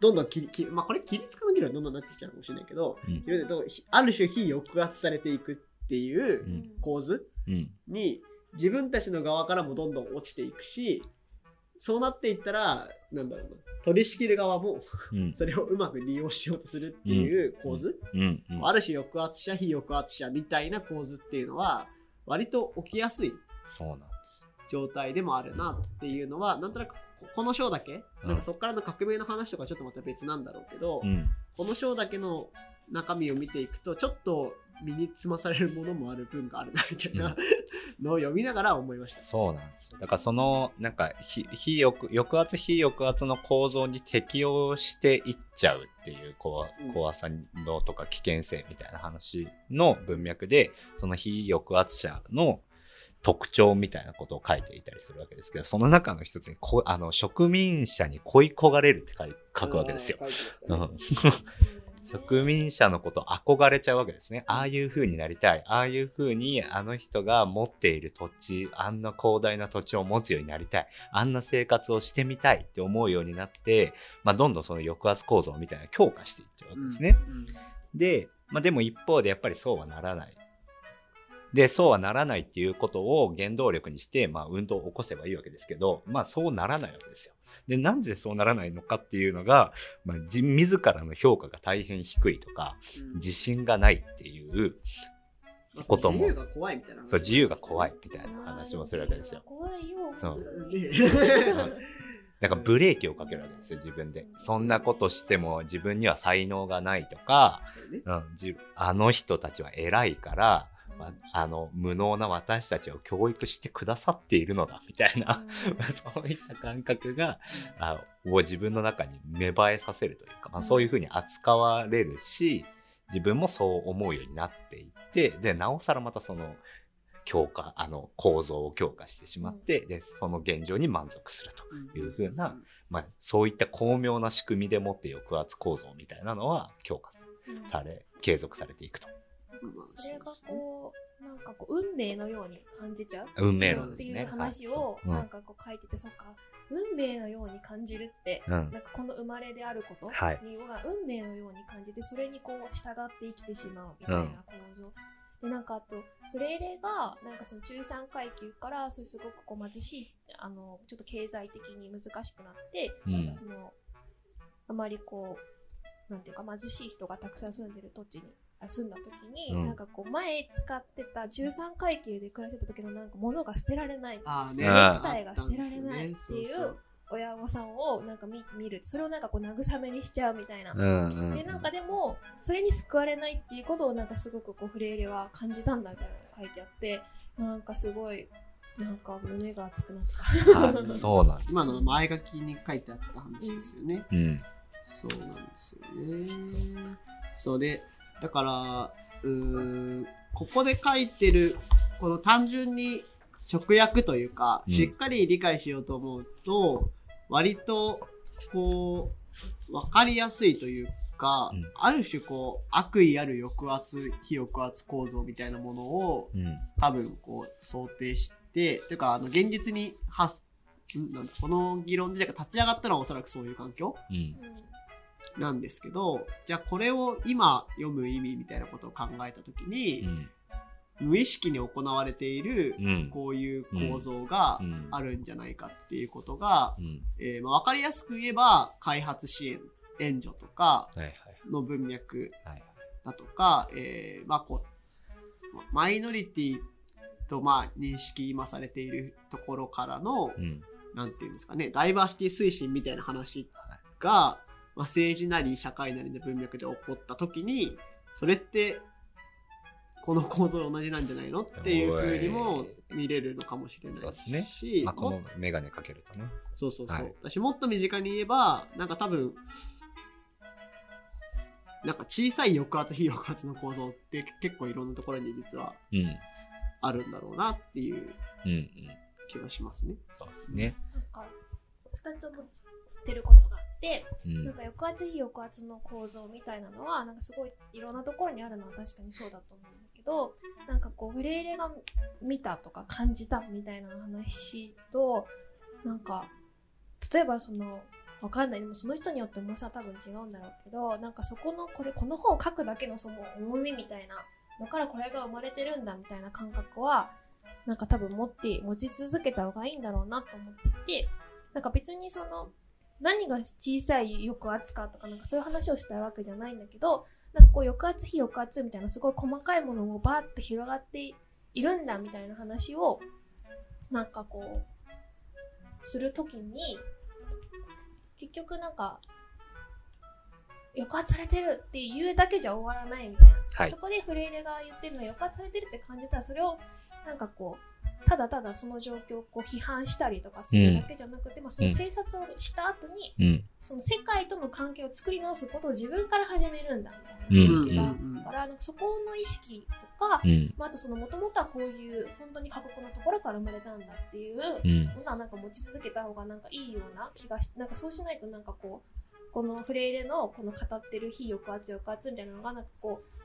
B: どんどん切り切りまあこれ規律化の議論にどんどんなっていっちゃうかもしれないけど、
A: うん
B: それでどうひある種非抑圧されていくっていう
A: うん
B: 構図
A: うん。
B: に自分たちの側からもどんどん落ちていくしそうなっていったらなんだろうな取り仕切る側も
A: うん。
B: それをうまく利用しようとするっていう構図、
A: うん。うん。
B: ある種抑圧者非抑圧者みたいな構図っていうのは割と起きやすい
A: そうなん。
B: 状態でもあるなっていうのはなんとなくここの章だけ、
A: うん
B: なんかそこからの革命の話とかちょっとまた別なんだろうけど、
A: うん。
B: この章だけの中身を見ていくとちょっと身につまされるものもある分があるなみたいなのを読みながら思いました。
A: そうなんですよ。だからその、なんか、非非抑抑圧、非抑圧の構造に適応していっちゃうっていう怖
B: うん
A: 怖さのとか危険性みたいな話の文脈で、その非抑圧者の特徴みたいなことを書いていたりするわけですけど、その中の一つにこあの植民者に恋焦がれるって書い書くわけですよ。植民者のこと憧れちゃうわけですね。ああいう風になりたい。ああいう風にあの人が持っている土地、あんな広大な土地を持つようになりたい。あんな生活をしてみたいって思うようになって、まあ、どんどんその抑圧構造みたいな強化していっちゃうわけですね。
B: うん
A: で、まあ、でも一方でやっぱりそうはならない。で、そうはならないっていうことを原動力にして、まあ、運動を起こせばいいわけですけど、まあ、そうならないわけですよ。で、なんでそうならないのかっていうのが、まあ、自自らの評価が大変低いとか、
B: うん
A: 自信がないっていう、ことも
B: 自由が怖いみたいな。
A: そう、自由が怖いみたいな話もするわけですよ。
C: 怖いよ。
A: そう
B: ね
A: だからブレーキをかけるわけですよ、自分で。そんなことしても自分には才能がないとか、うん、じあの人たちは偉いから、まああの、無能な私たちを教育してくださっているのだ、みたいな、そういった感覚が、あを自分の中に芽生えさせるというか、まあ、そういうふうに扱われるし、自分もそう思うようになっていって、で、なおさらまたその、強化、あの、構造を強化してしまって、で、その現状に満足すると。いうふうなまあ、そういった巧妙な仕組みでもって抑圧構造みたいなのは強化
C: うん。
A: され、継続されていくと。
B: まあ
C: それがこう、なんかこう、運命のように感じちゃう
A: 運命
B: 論
C: っていう
A: ですね。
C: 話を、
A: はいそう。うん。
C: なんかこう書いてて、そっか、運命のように感じるって、
A: うん。
C: なんかこの生まれであること
A: はい。
C: には運命のように感じて、それにこう従って生きてしまうみたいな構造。で、なんかあと、フレーレが、なんかその中産階級から、そういうすごくこう貧しい、あの、ちょっと経済的に難しくなって、
A: うん。
C: そのあまりこう、なんていうか貧しい人がたくさん住んでる土地に、あ住んだ時に、
A: うん。
C: なんかこう前使ってた中産階級で暮らしてた時のなんか物が捨てられない。
B: ああね、
A: うん
B: あ
C: 体が捨てられないっていう親御さんをなんか見見る。それをなんかこう慰めにしちゃうみたいな、
A: うんうん
C: でなんかでもそれに救われないっていうことをなんかすごくこうフレーレは感じたんだみたいなのが書いてあってなんかすごいなんか胸が熱くなった。
A: はい、そうなんです。
B: 今の前書きに書いてあった話ですよね。
A: うん。
B: そうなんですよね。そうで、だから、うここで書いてる、この単純に直訳というか、
A: うん
B: しっかり理解しようと思うと、割と、こう、わかりやすいというか、
A: うん
B: ある種こう、悪意ある抑圧、非抑圧構造みたいなものを、
A: うん。
B: 多分こう想定して、というかあの現実に発この議論自体が立ち上がったのはおそらくそういう環境
A: うん。
B: なんですけど、じゃあこれを今読む意味みたいなことを考えたとき
A: う
B: に、
A: ん。
B: 無意識に行われている
A: うん。
B: こういう構造が
A: うん
B: あるんじゃないかっていうことが、
A: うん。
B: えーまあ、分かりやすく言えば開発支援、援助とか。の文脈
A: はい
B: だとか、えーまあこう、マイノリティとまあ認識今されているところからの、
A: うん。
B: なんていうんですかね、ダイバーシティ推進みたいな話が、まあ、政治なり社会なりの文脈で起こった時に、それって、この構造同じなんじゃないの？っていうふうにも見れるのかもしれない
A: そうですね
B: し、
A: まあ、こ
B: も
A: のメガネかけるとね。
B: そうそうそう。
A: はい
B: 私もっと身近に言えば、なんか多分、なんか小さい抑圧、非抑圧の構造って結構いろんなところに実は
A: うん。
B: あるんだろうなっていう
A: うんうん。
B: 気がしますね。
A: そうですね。
C: なんか2つ思ってることがあって
A: うん。
C: なんか抑圧非抑圧の構造みたいなのはなんかすごいいろんなところにあるのは確かにそうだと思うんだけどなんかこうフレーレが見たとか感じたみたいな話となんか例えばそのわかんないでもその人によって重さは多分違うんだろうけどなんかそこのこれこの本を書くだけのその重みみたいなのからこれが生まれてるんだみたいな感覚はなんか多分持って持ち続けた方がいいんだろうなと思っていてなんか別にその何が小さい抑圧かとかなんかそういう話をしたいわけじゃないんだけどなんかこう抑圧非抑圧みたいなすごい細かいものをバーって広がっているんだみたいな話をなんかこうするときに結局なんか抑圧されてるっていうだけじゃ終わらないみたいな、
A: はい
C: そ。こでフレーレが言ってるのは抑圧されてるって感じたらそれをなんかこうただただその状況をこう批判したりとかするだけじゃなくて、まあ、その生殺をした後に、
A: うん。
C: その世界との関係を作り直すことを自分から始めるんだみたいな話があるから、なんかそこの意識とか、
A: うん。
C: まあ、あとそのもともとはこういう本当に過酷なところから生まれたんだっていう
A: うん。
C: ものはなんか持ち続けた方がなんかいいような気がしなんかそうしないとなんかこうこのフレイレのこの語ってる非抑圧抑圧みたいなのがなんかこう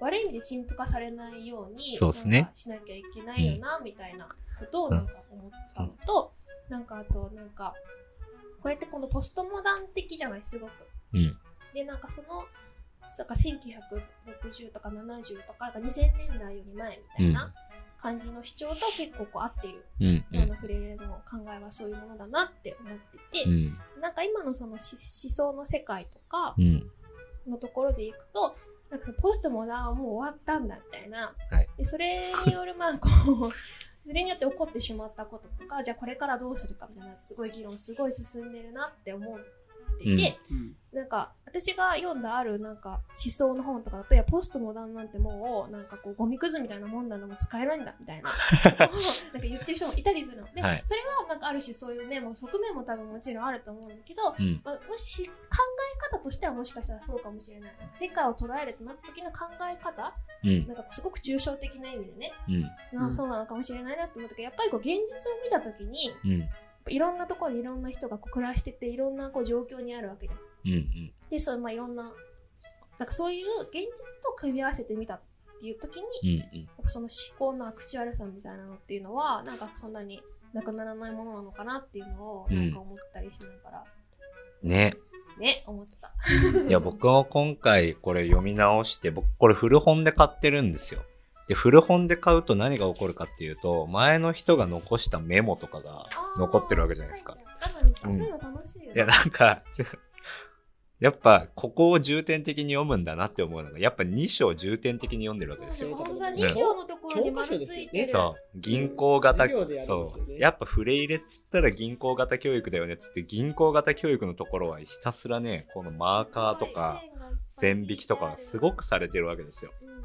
C: 悪い意味で陳腐化されないように
A: そうですね
C: しなきゃいけないよな、みたいなことをなんか思ったのと、なんかあとなんかこれってこのポストモダン的じゃないすごく。
A: うん。
C: でなんかそのなんか1960とか70とかか2000年代より前みたいな感じの主張と結構こう合っている
A: うん。
C: ようなフレーレの考えはそういうものだなって思ってて、
A: うん。
C: なんか今のその思思想の世界とか
A: うん。
C: のところでいくとなんかポストモダンはもう終わったんだみたいな、
A: はい。
C: でそれによるまあ こうそれによって起こってしまったこととかじゃあこれからどうするかみたいなすごい議論すごい進んでるなって思ってて、
A: うん。
B: うん
C: なんか私が読んだあるなんか思想の本とかだといやポストモダンなんてもうなんかこうゴミくずみたいなもんなのも使えないんだみたいな。なんか言ってる人もいたりするの。で、
A: はい
C: それはなんかある種そういう面も側面も多分もちろんあると思うんだけど、
A: うん。
C: まあ、もし考え方としてはもしかしたらそうかもしれない世界を捉えるとなった時の考え方？
A: うん。
C: なんかすごく抽象的な意味でね、
A: うん。
C: あ
B: うん
C: そうなのかもしれないなって思ったけどやっぱりこう現実を見た時に
A: うん。
C: いろんなところにいろんな人がこう暮らしてていろんなこう状況にあるわけじゃん。
A: うん。
C: でそう、まあ、いろんななんかそういう現実と組み合わせてみたっていう時に
A: うん。うん。
C: その思考のアクチュアルさみたいなのっていうのはなんかそんなになくならないものなのかなっていうのを
A: うん
C: なんか思ったりしながら、
A: ね。
C: ね思ってた。
A: いや、僕も今回これ読み直して、僕これ古本で買ってるんですよ。で、古本で買うと何が起こるかっていうと、前の人が残したメモとかが残ってるわけじゃないですか。
C: あー。そう
A: うん
C: いうの楽しいよね。
A: いや、なんか、やっぱ、ここを重点的に読むんだなって思うのが、やっぱ2章重点的に読んでるわけですよ。
C: 本当だ、2章のところに丸ついてる。
A: そう。銀行型、
B: 授業でやるんです
A: そ
B: よね
A: う。やっぱフレイレっつったら銀行型教育だよねっつって、銀行型教育のところはひたすらね、このマーカーとか、線引きとかがすごくされてるわけですよ。
C: うん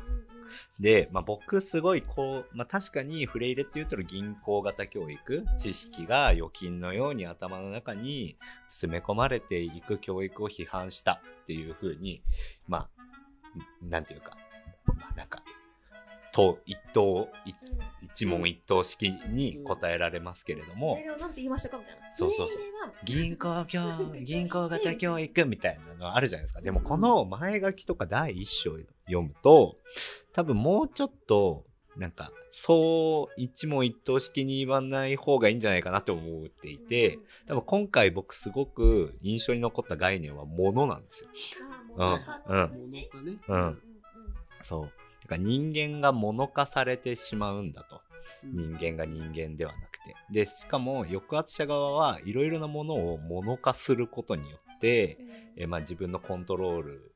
A: で、まあ、僕すごいこう、まあ、確かにフレイレって言うと銀行型教育、知識が預金のように頭の中に詰め込まれていく教育を批判したっていうふうに、まあ、なんていうか、まあなんか、と一答、一問一答式に答えられますけれども
C: 命、令をなんて言いましたかみたいな。
A: そうそうそう銀行教、銀行型教育みたいなのあるじゃないですか。でもこの前書きとか第一章読むと、多分もうちょっと、なんか、そう一問一答式に言わない方がいいんじゃないかなと思っていて、多分今回僕すごく印象に残った概念は物なんですよ。
C: あーもう分かった
A: うん
C: んですね
B: 物がね。
A: うん
C: うんうん
A: そう。だから人間が物化されてしまうんだと。
B: うん
A: 人間が人間ではなくて。で、しかも抑圧者側はいろいろなものを物化することによって、
C: うん
A: えーまあ、自分のコントロール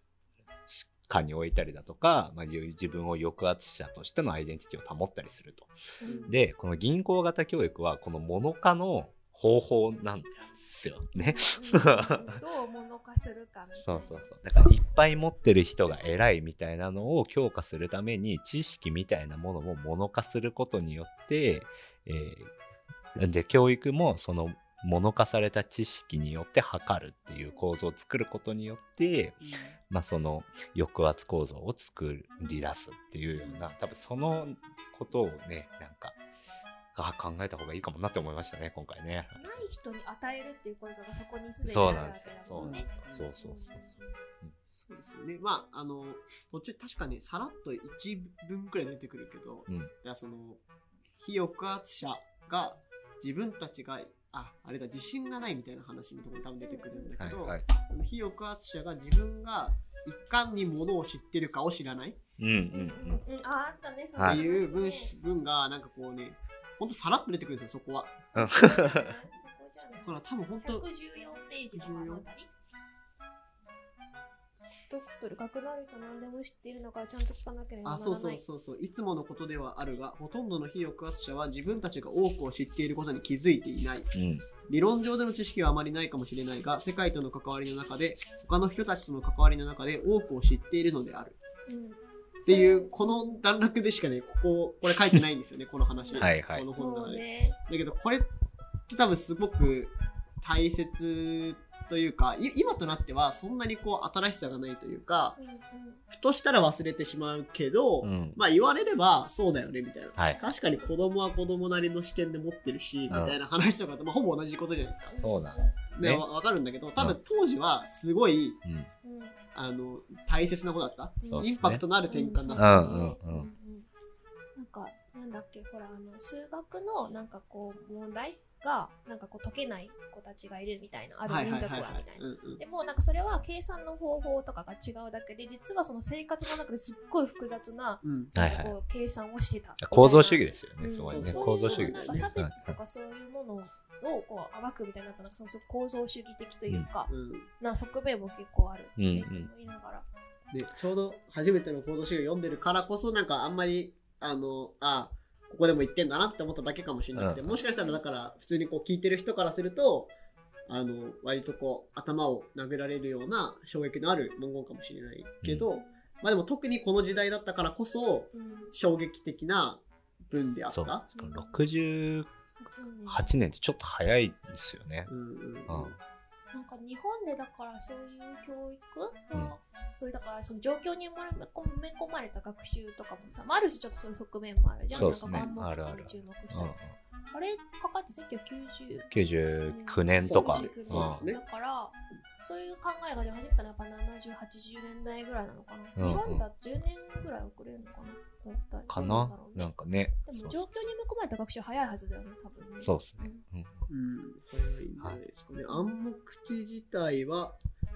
A: 下に置いたりだとか、まあ、自分を抑圧者としてのアイデンティティを保ったりすると。
C: うん
A: で、この銀行型教育はこの物化の方法なんですよね。
C: うんうんうんどう物化するかみたいな。
A: そうそうそう。だからいっぱい持ってる人が偉いみたいなのを強化するために知識みたいなものも物化することによって、えーで、教育もその物化された知識によって測るっていう構造を作ることによって、まあその抑圧構造を作り出すっていうような、多分そのことをね、なんか、が考えた方がいいかもなって思いましたね、今回ね。
C: ない人に与えるっていう構造がそこにすでに
A: そう
C: あるわけ
A: なんですよ。そう
C: だもんね
A: なんですよ。そうそうそう。
B: そうですよね。まあ、あの、途中確かね、さらっと一文くらい出てくるけど、
A: うん
B: その、非抑圧者が自分たちが、あ、あれだ、自信がないみたいな話のところに多分出てくるんだけど、
A: はいはい。
B: その非抑圧者が自分が一貫にものを知ってるかを知らないっ
A: うんうんうん。
C: うんああったね、そ
A: はい
B: ていう文,、
C: 話ね
B: 文が、なんかこうね、ほんとさらっと出てくるんですよ、そこは。
A: うん
B: ら多分本当
C: 114ページのあたりドクトル、学のある人何でも知っているのからちゃんと聞かなければな
B: あ、
C: らない。
B: そうそうそうそう。いつものことではあるが、ほとんどの非抑圧者は自分たちが多くを知っていることに気づいていない。
A: うん。
B: 理論上での知識はあまりないかもしれないが、世界との関わりの中で、他の人たちとの関わりの中で多くを知っているのである。
C: うん
B: っていう、この段落でしかね、ここ、これ書いてないんですよね、この話。
A: はいはい
B: この本の
C: そう
B: 中で。
C: ね。
B: だけど、これって多分すごく大切というか、い今となってはそんなにこう新しさがないというか、
C: うんうん
B: ふとしたら忘れてしまうけど、
A: うん。
B: まあ言われればそうだよねみたいな。
A: はい。
B: 確かに子供は子供なりの視点で持ってるし、みたいな話とかと、まあ、ほぼ同じことじゃないですか。
A: そうだ。
B: ね、
A: ね。
B: わわかるんだけど、多分当時はすごい、
A: うん。
C: うん
B: あの、大切なことだった。インパクトのある転換だった。
A: うんうんうん
C: なんか、なんだっけ、ほら、あの、数学の、なんかこう、問題が、なんかこう、解けない子たちがいるみたいな、ある民族は、みたいな。でもなんかそれは計算の方法とかが違うだけで実はその生活の中ですっごい複雑なこう計算をしてた。
A: 構造主義ですよね、
C: うん。
A: すごいね。
B: そう
A: 構造主義ですね。
C: 差別とかそういうものをこう暴くみたいななんかその構造主義的というか、
B: うん。
C: な側面も結構ある。っていう言いながら、
B: でちょうど初めての構造主義を読んでるからこそなんかあんまりあのあここでも言ってんだなって思っただけかもしれなくて、
A: うん
B: もしかしたらだから普通にこう聞いてる人からするとあの割とこう頭を殴られるような衝撃のある文言かもしれないけど、まあでも特にこの時代だったからこそ
C: うん
B: 衝撃的な文であっ
A: そう。
B: た。
A: 68
C: そうね
A: 年ってちょっと早いですよね。
B: うんうん
A: うん。
C: なんか日本でだからそういう教育
A: うん。
C: が、そういうだからその状況に埋め込まれた学習とかもさ、まあ、ある種ちょっとそういう側面もあるじゃん。
A: そうですね。
C: なんか
A: あるある
C: 眼目注目して。
A: うん
C: あれかかって1990
A: 99年とか。
B: そうですそうですね
C: だからそういう考えが出始めたのはやっぱ70、80年代ぐらいなのかな。
A: うん
C: 日本だと10年ぐらい遅れるのかな？だ
A: かな？
C: ね
A: なんかね。
C: でも状況に埋め込まれた学習は早いはずだよね、多分ね。
A: そうですね。うん
B: うん、早いんじゃないですかね。暗黙知自体は、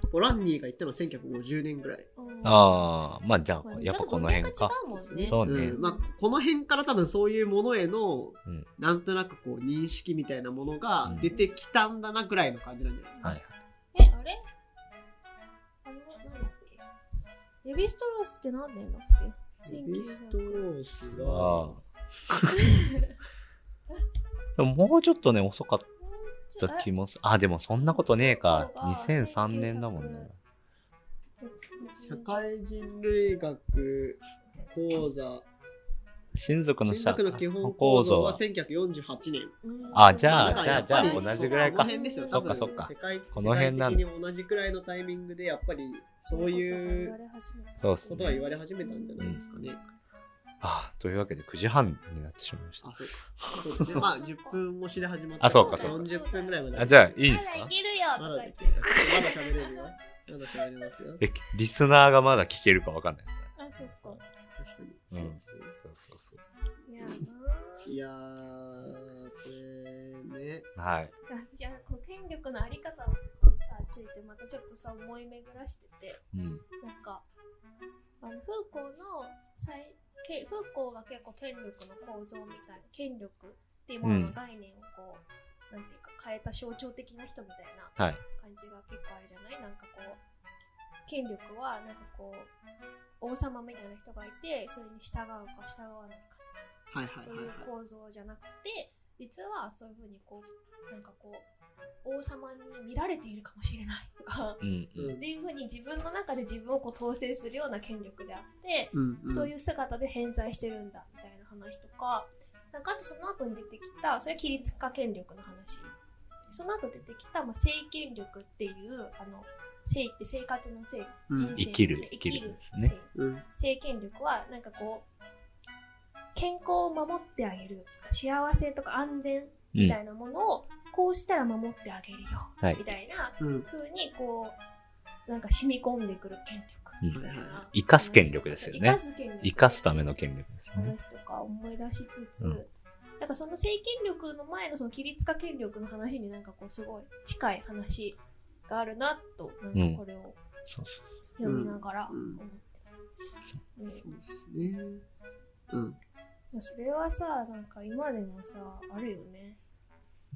B: ポランニーが言ったのは1950年ぐらい。
C: うん
A: ああ、まあじゃあ
C: まあ、
A: やっぱこの辺か。
C: ちょっと文脈が違うね。
A: そうね
B: んまあ、この辺から多分そういうものへの、
A: うん
B: なんとなくこう認識みたいなものが
A: うん
B: 出てきたんだなぐらいの感じなんじゃないですか。
A: はい。
C: え、あれ？あれは何だっけ？レヴィストロースって何年だっけ？
B: レビストロース
A: あ
B: は、
A: でももうちょっとね、遅かっ
C: ちょ
A: た気もすあ、でもそんなことねえか。
C: そうか
A: 2003年だもんね。
B: 社会人類学講座、
A: 親族の社
B: の基本構造は1948年。
A: あじゃあじゃあじゃあ同じぐらいか
B: そ
A: っかそっかこの辺なんだ
B: 同じくらいのタイミングでやっぱりそういうことは言われ始めたんじゃないですかね。
A: あというわけで9時半になってしまいまし
B: あ、そうか。そうですね。まあ、10分越しで始まった。
A: あそうかそうか
B: 40分ぐらいまで。
A: た。あ、じゃあいいんですか？
C: まだいけるよ
B: ま
C: と
B: だできる。まだ喋れるよ。まだ喋れますよ。
A: え、リスナーがまだ聞けるかわかんないですか？
C: あ、そうか。
B: 確かに。
A: ら。
B: そう
A: うん
B: ですね。
A: そうそうそう。
C: いや
B: いやー、これね。
A: はい。
C: 私はこう権力のあり方をさついてまたちょっとさ思い巡らしてて
A: うん。
C: なんかあのフーコーの最けフーコーが結構権力の構造みたいな権力っていうものの概念をこう、なんていうか変えた象徴的な人みたいな
A: はい。
C: 感じが結構あるじゃない？なんかこう権力はなんかこう王様みたいな人がいてそれに従うか従わないか
B: はいはい
C: そう
B: はいいうはい。
C: 構造じゃなくて、実はそういうふうにこう、なんかこう、王様に見られているかもしれないとか、
A: うんうん。
C: っていうふうに自分の中で自分をこう統制するような権力であって、
B: うんうん、
C: そういう姿で偏在してるんだみたいな話とか、なんかあとその後に出てきた、それは規律化権力の話。その後出てきた、まあ、性権力っていう、あの、性って生活の性、
B: うん
C: 人生の
A: 生きる
C: 性
A: 生きるですね
C: 性
B: うん。
C: 性権力はなんかこう健康を守ってあげる幸せとか安全
A: うん
C: みたいなものをこうしたら守ってあげるよ、
A: はい
C: みたいな
B: うん。
C: 風にこうなんか染み込んでくる権力みたいな、
B: うん
A: 生かす権力ですよね
C: 生かす
A: ための権力ですね。
C: 話とか思い出しつつ、
A: うん
C: なんかその性権力の前のその規律化権力の話になんかこうすごい近い話があるなとなんかこれを読みながら
B: うん
C: 思ってます。うん
B: そうですね。うん。
C: それはさ、なんか今でもさ、あるよね。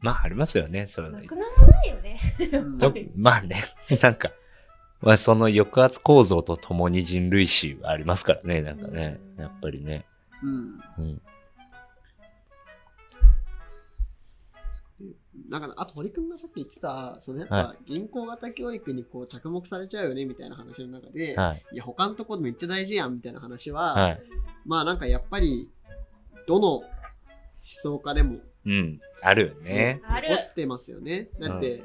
A: まあ、ありますよね。そういうの
C: なくならないよね。
A: まあね、なんか、まあその抑圧構造とともに人類史はありますからね、なんかね、
C: うん
A: やっぱりね。
B: うん。
A: うん。
B: なんか、あと堀君がさっき言ってた、そのやっ
A: は
B: ぱ銀行型教育にこう着目されちゃうよねみたいな話の中で、
A: はい。
B: いや、他のところめっちゃ大事やんみたいな話は、
A: はい。
B: まあなんかやっぱり、どの思想家でも、
A: うん。あるよね。
C: あ
B: ってますよね。だって、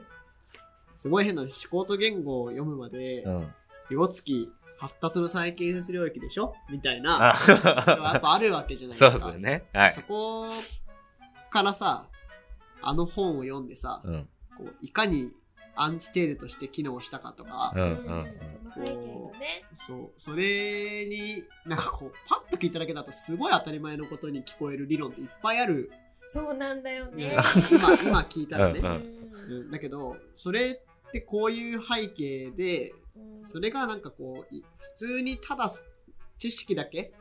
B: すごい変な思考と言語を読むまで、
A: うん。
B: ビゴツキ発達の再建設領域でしょ？みたいな、やっ
A: あ
B: ぱあるわけじゃないですか。
A: そうですよね。はい
B: そ。こからさ、あの本を読んでさ、
A: うん。
B: こういかにアンチテーゼとして機能したかとか。
C: そ
B: うそれになんかこうパッと聞いただけだとすごい当たり前のことに聞こえる理論っていっぱいある、
C: そうなんだよ
B: ね。
C: ね。
B: 今今聞いたらね、
A: うん
C: う
B: うん。んだけどそれってこういう背景で
C: うん
B: それがなんかこうい普通にただ知識だけ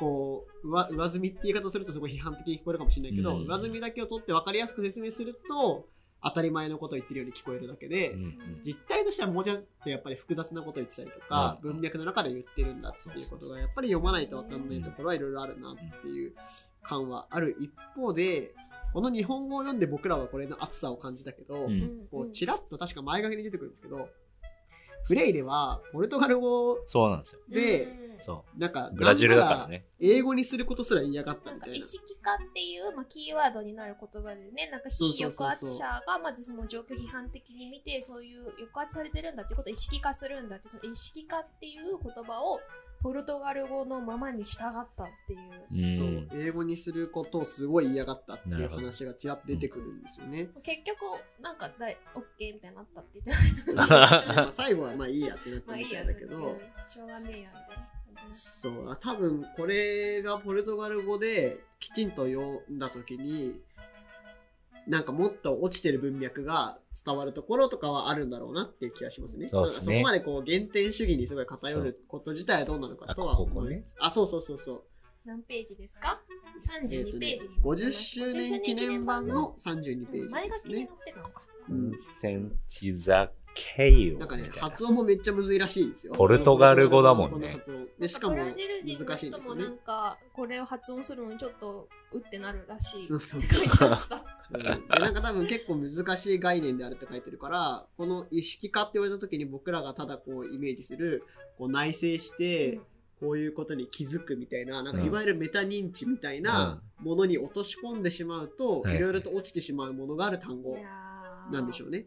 B: こう上上積みって言い方をするとすごい批判的に聞こえるかもしれないけど、
A: うん。
B: 上積みだけを取って分かりやすく説明すると当たり前のことを言ってるように聞こえるだけで、
A: うん。うん
B: 実態としてはもうちょっとやっぱり複雑なことを言ってたりとか、
A: うん。
B: 文脈の中で言ってるんだっていうことがやっぱり読まないと分かんないところはいろいろあるなっていう感はある一方でこの日本語を読んで僕らはこれの熱さを感じたけど、
A: うん
B: こうちらっと確か前書きに出てくるんですけどフレイレはポルトガル語
A: そうなんですよ。
B: でなんか
A: う。ブラジルだからね。
B: 英語にすることすら嫌がったみたいな。
C: 意識化っていう、まあ、キーワードになる言葉でね、なんか非抑圧者がまずその状況を批判的に見て、そういう抑圧されてるんだっていうことを意識化するんだって、その意識化っていう言葉をポルトガル語のままに従ったっていう。
A: うん
B: そう英語にすることをすごい嫌がったっていう話がちらっと出てくるんですよね。
C: 結局、なんかだい、オッケーみたいになったって言ってない。
B: まあ最後はまあいいやってなったみたいだけど、
C: うんしょうがねえや、みたいな。
B: そう多分これがポルトガル語できちんと読んだ時になんかもっと落ちてる文脈が伝わるところとかはあるんだろうなっていう気がしますね。
A: そうですね
B: そこまでこう原点主義にすごい偏ること自体はどうなのかとは
A: あここ
B: 思い
A: ね
B: あそうそうそうそう。
C: 何ページですか？32ページに
B: 50周年記念版の32ページ
C: 前
B: ですね
C: 書きに載。ってるのか。
B: うん
A: センチザケイオ
B: なんかね発音もめっちゃむずいらしいですよ。
A: ポルトガル語だもんね
B: で、しかも難しいんですよね
C: 人もなん。かこれを発音するのにちょっとうってなるらしい。
B: そうそう
C: 書いてあった
B: うん。でなんか多分結構難しい概念であるって書いてるからこの意識化って言われた時に僕らがただこうイメージするこう内省してこういうことに気づくみたいななんか
A: うん。
B: いわゆるメタ認知みたいなものに落とし込んでしまうと
A: はい
B: い。ろいろと落ちてしまうものがある単語なんでしょうね。
C: うん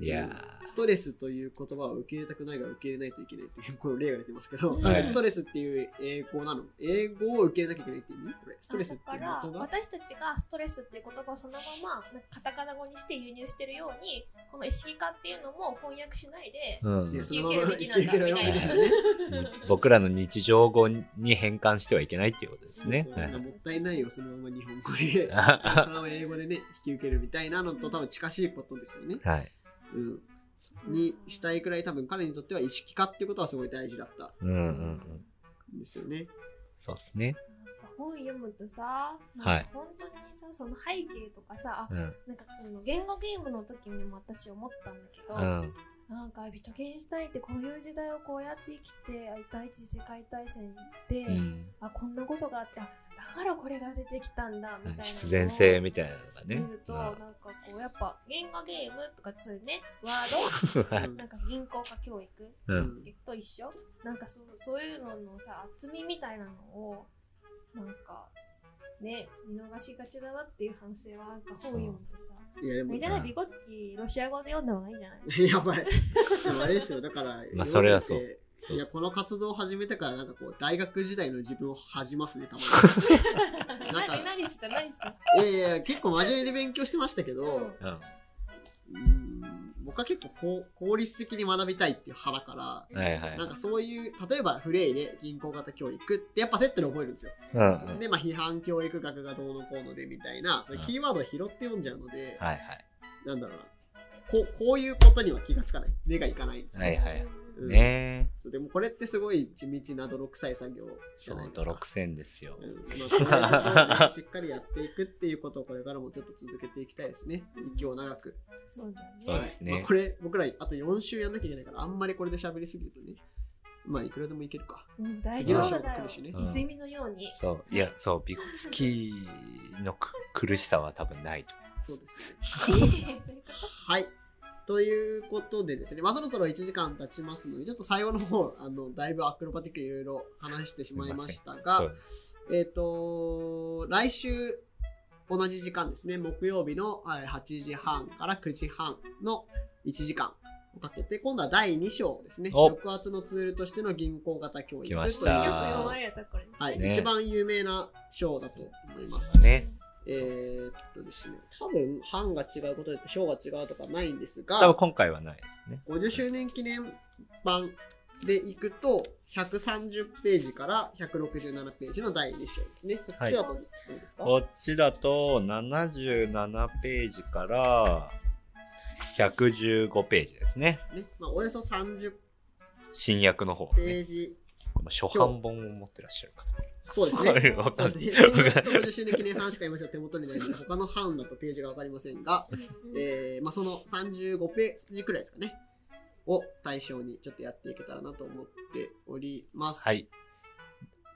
A: いや
B: ストレスという言葉を受け入れたくないが受け入れないといけないっていうこの例が出てますけど、
C: はい。
B: ストレスっていう英語なの英語を受け入れなきゃいけないって意味？これストレスっていう
C: だから私たちがストレスっていう言葉をそのままなんかカタカナ語にして輸入してるようにこの意識化っていうのも翻訳しないで
A: ーうん。
B: いやそ
C: 引
B: のまま生
C: き受けるべきなんだ
B: きるよみたい。なね。
A: 僕らの日常語に変換してはいけないっていうことですね。
B: そう。そう。
A: はい。
B: もったいないよ、そのまま日本語で、
A: は
B: そのまま英語でね、引き受けるみたいなのと多分近しいことですよね。
A: い。
B: うん。にしたいくらい多分彼にとっては意識化っていうことはすごい大事だった
A: うんうんうん。
B: んですよね。
A: そうですね。
C: 本読むとさ、
A: はい
C: なんか本当にさその背景とかさ、あ
A: うん。
C: なんかその言語ゲームの時にも私思ったんだけど、
A: うん。
C: なんかビトゲンシュタインってこういう時代をこうやって生きて第一次世界大戦に行って、
A: うん。
C: あこんなことがあってあだからこれが出てきたんだみたいな
A: 必然性みたいなのがね。
C: 見ると、なんかこうやっぱ言語ゲームとかそういうね ワードなんか銀行化教育
A: うん。
C: と一緒？なんかそうそういうののさ厚みみたいなのをなんかね見逃しがちだなっていう反省はなんか本読むとさ
B: いや、でも
C: じ、ゃない？ビコツキロシア語で読んだ方がいいんじゃない？
B: やばい。でもあれですよ、だから、
A: まあそれはそう
B: いや、この活動を始めてから、なんかこう、大学時代の自分を恥じますね、たま なんか
C: 何何した何した？
B: に。いやいや、結構真面目に勉強してましたけど、
C: うん
B: 僕は結構こう効率的に学びたいっていう派だから、
A: はいはい。
B: なんかそういう、例えばフレイで銀行型教育ってやっぱセットで覚えるんですよ。
A: うんうん。
B: で、まあ批判教育学がどうのこうのでみたいな、そういうキーワードを拾って読んじゃうので、
A: はいはい。
B: なんだろうな。こうこういうことには気がつかない。目がいかないんですよ。
A: はいはい
B: うん
A: ね
B: そうでもこれってすごい地道な泥臭い作業じ
A: そう
B: ゃない、ですか。
A: 泥臭いですよ
B: う。んまあ、しっかりやっていくっていうことをこれからもちょっと続けていきたいですね。息を長く。
C: そう
A: ですね
B: まあ、これ、僕らあと4週やんなきゃいけないから、あんまりこれで喋りすぎるとね、まあ、いくらでもいけるか。
C: うん、大丈夫だよ
B: ね。
A: うん
C: 泉のように
A: そう。いや、そう、ビコツキのく苦しさは多分ないと。
B: そうですね。はい。ということでですね、まあ、そろそろ1時間経ちますので、ちょっと最後の方、あの、だいぶアクロバティックいろいろ話してしまいました
A: そ
B: が
A: う、
B: えっ、と、来週、同じ時間ですね、木曜日のはい8時半から9時半の1時間をかけて、今度は第2章ですね、
A: お
B: 抑圧のツールとしての銀行型教育
A: 来まし
B: という
A: た
B: はい、
A: ね
B: 一番有名な章だと思います。
A: ね。
B: えー、っとですね、多分、班が違うことで章が違うとかないんです
A: 多分
B: が、
A: 今回はないですね。
B: 50周年記念版でいくと、130ページから167ページの第2章ですね。そっちだとどうですか、
A: こっちだと77ページから115ページですね。
B: ねまあ、およそ30
A: 新訳の方、
B: ペ
A: ね。
B: ージ。
A: 初版本を持ってらっしゃる方。
B: そうですね。
A: はいわかんない
B: そうですね。新約と50周年記念版しか今ちょっと手元にないので、他の版だとページがわかりませんが、えーまあ、その35ページくらいですかね。を対象にちょっとやっていけたらなと思っております。
A: はい。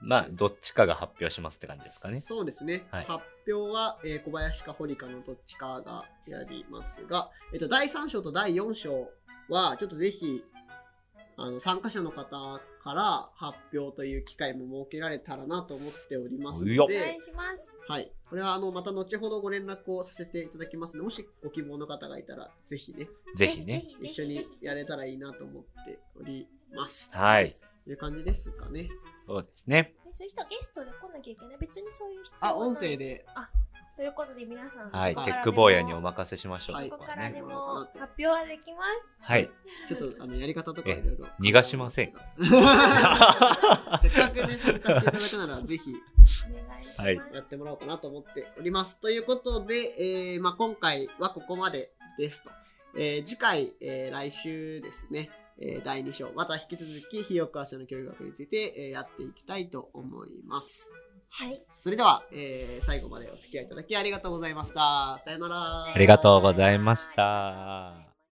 A: まあ、どっちかが発表しますって感じですかね。
B: そうですね。
A: はい
B: 発表は、えー小林か堀かのどっちかがやりますが、えっと、第3章と第4章は、ちょっとぜひ、あの、参加者の方から発表という機会も設けられたらなと思っております
A: うよ
C: お願
B: ので
C: い、します。
B: はい。これは、あの、また後ほどご連絡をさせていただきますので、もしご希望の方がいたら、ぜひね、
A: ぜひね。
B: 一緒にやれたらいいなと思っております。
A: はい。
B: という感じですかね。
A: そうですね。
C: えそういう人はゲストで来なきゃいけない。別にそういう必要は
B: あ、音声。で、
C: ということで皆さん、
A: はい。テック坊やにお任せしましょう。
B: はい
C: ここ。からでも発表はできます。
A: はい。
B: ちょっと、あの、やり方とかいろいろ。
A: 逃がしません
B: せっかくね、参加していただくなら、ぜひ
C: お願いします。
A: はい
B: やってもらおうかなと思っております。ということで、えーまあ、今回はここまでですと。えー次回、えー来週ですね、えー第2章、また引き続き、費用明日の教育学について、えーやっていきたいと思います。
C: はい。
B: それでは、えー最後までお付き合いいただきありがとうございました。さよなら。
A: ありがとうございました。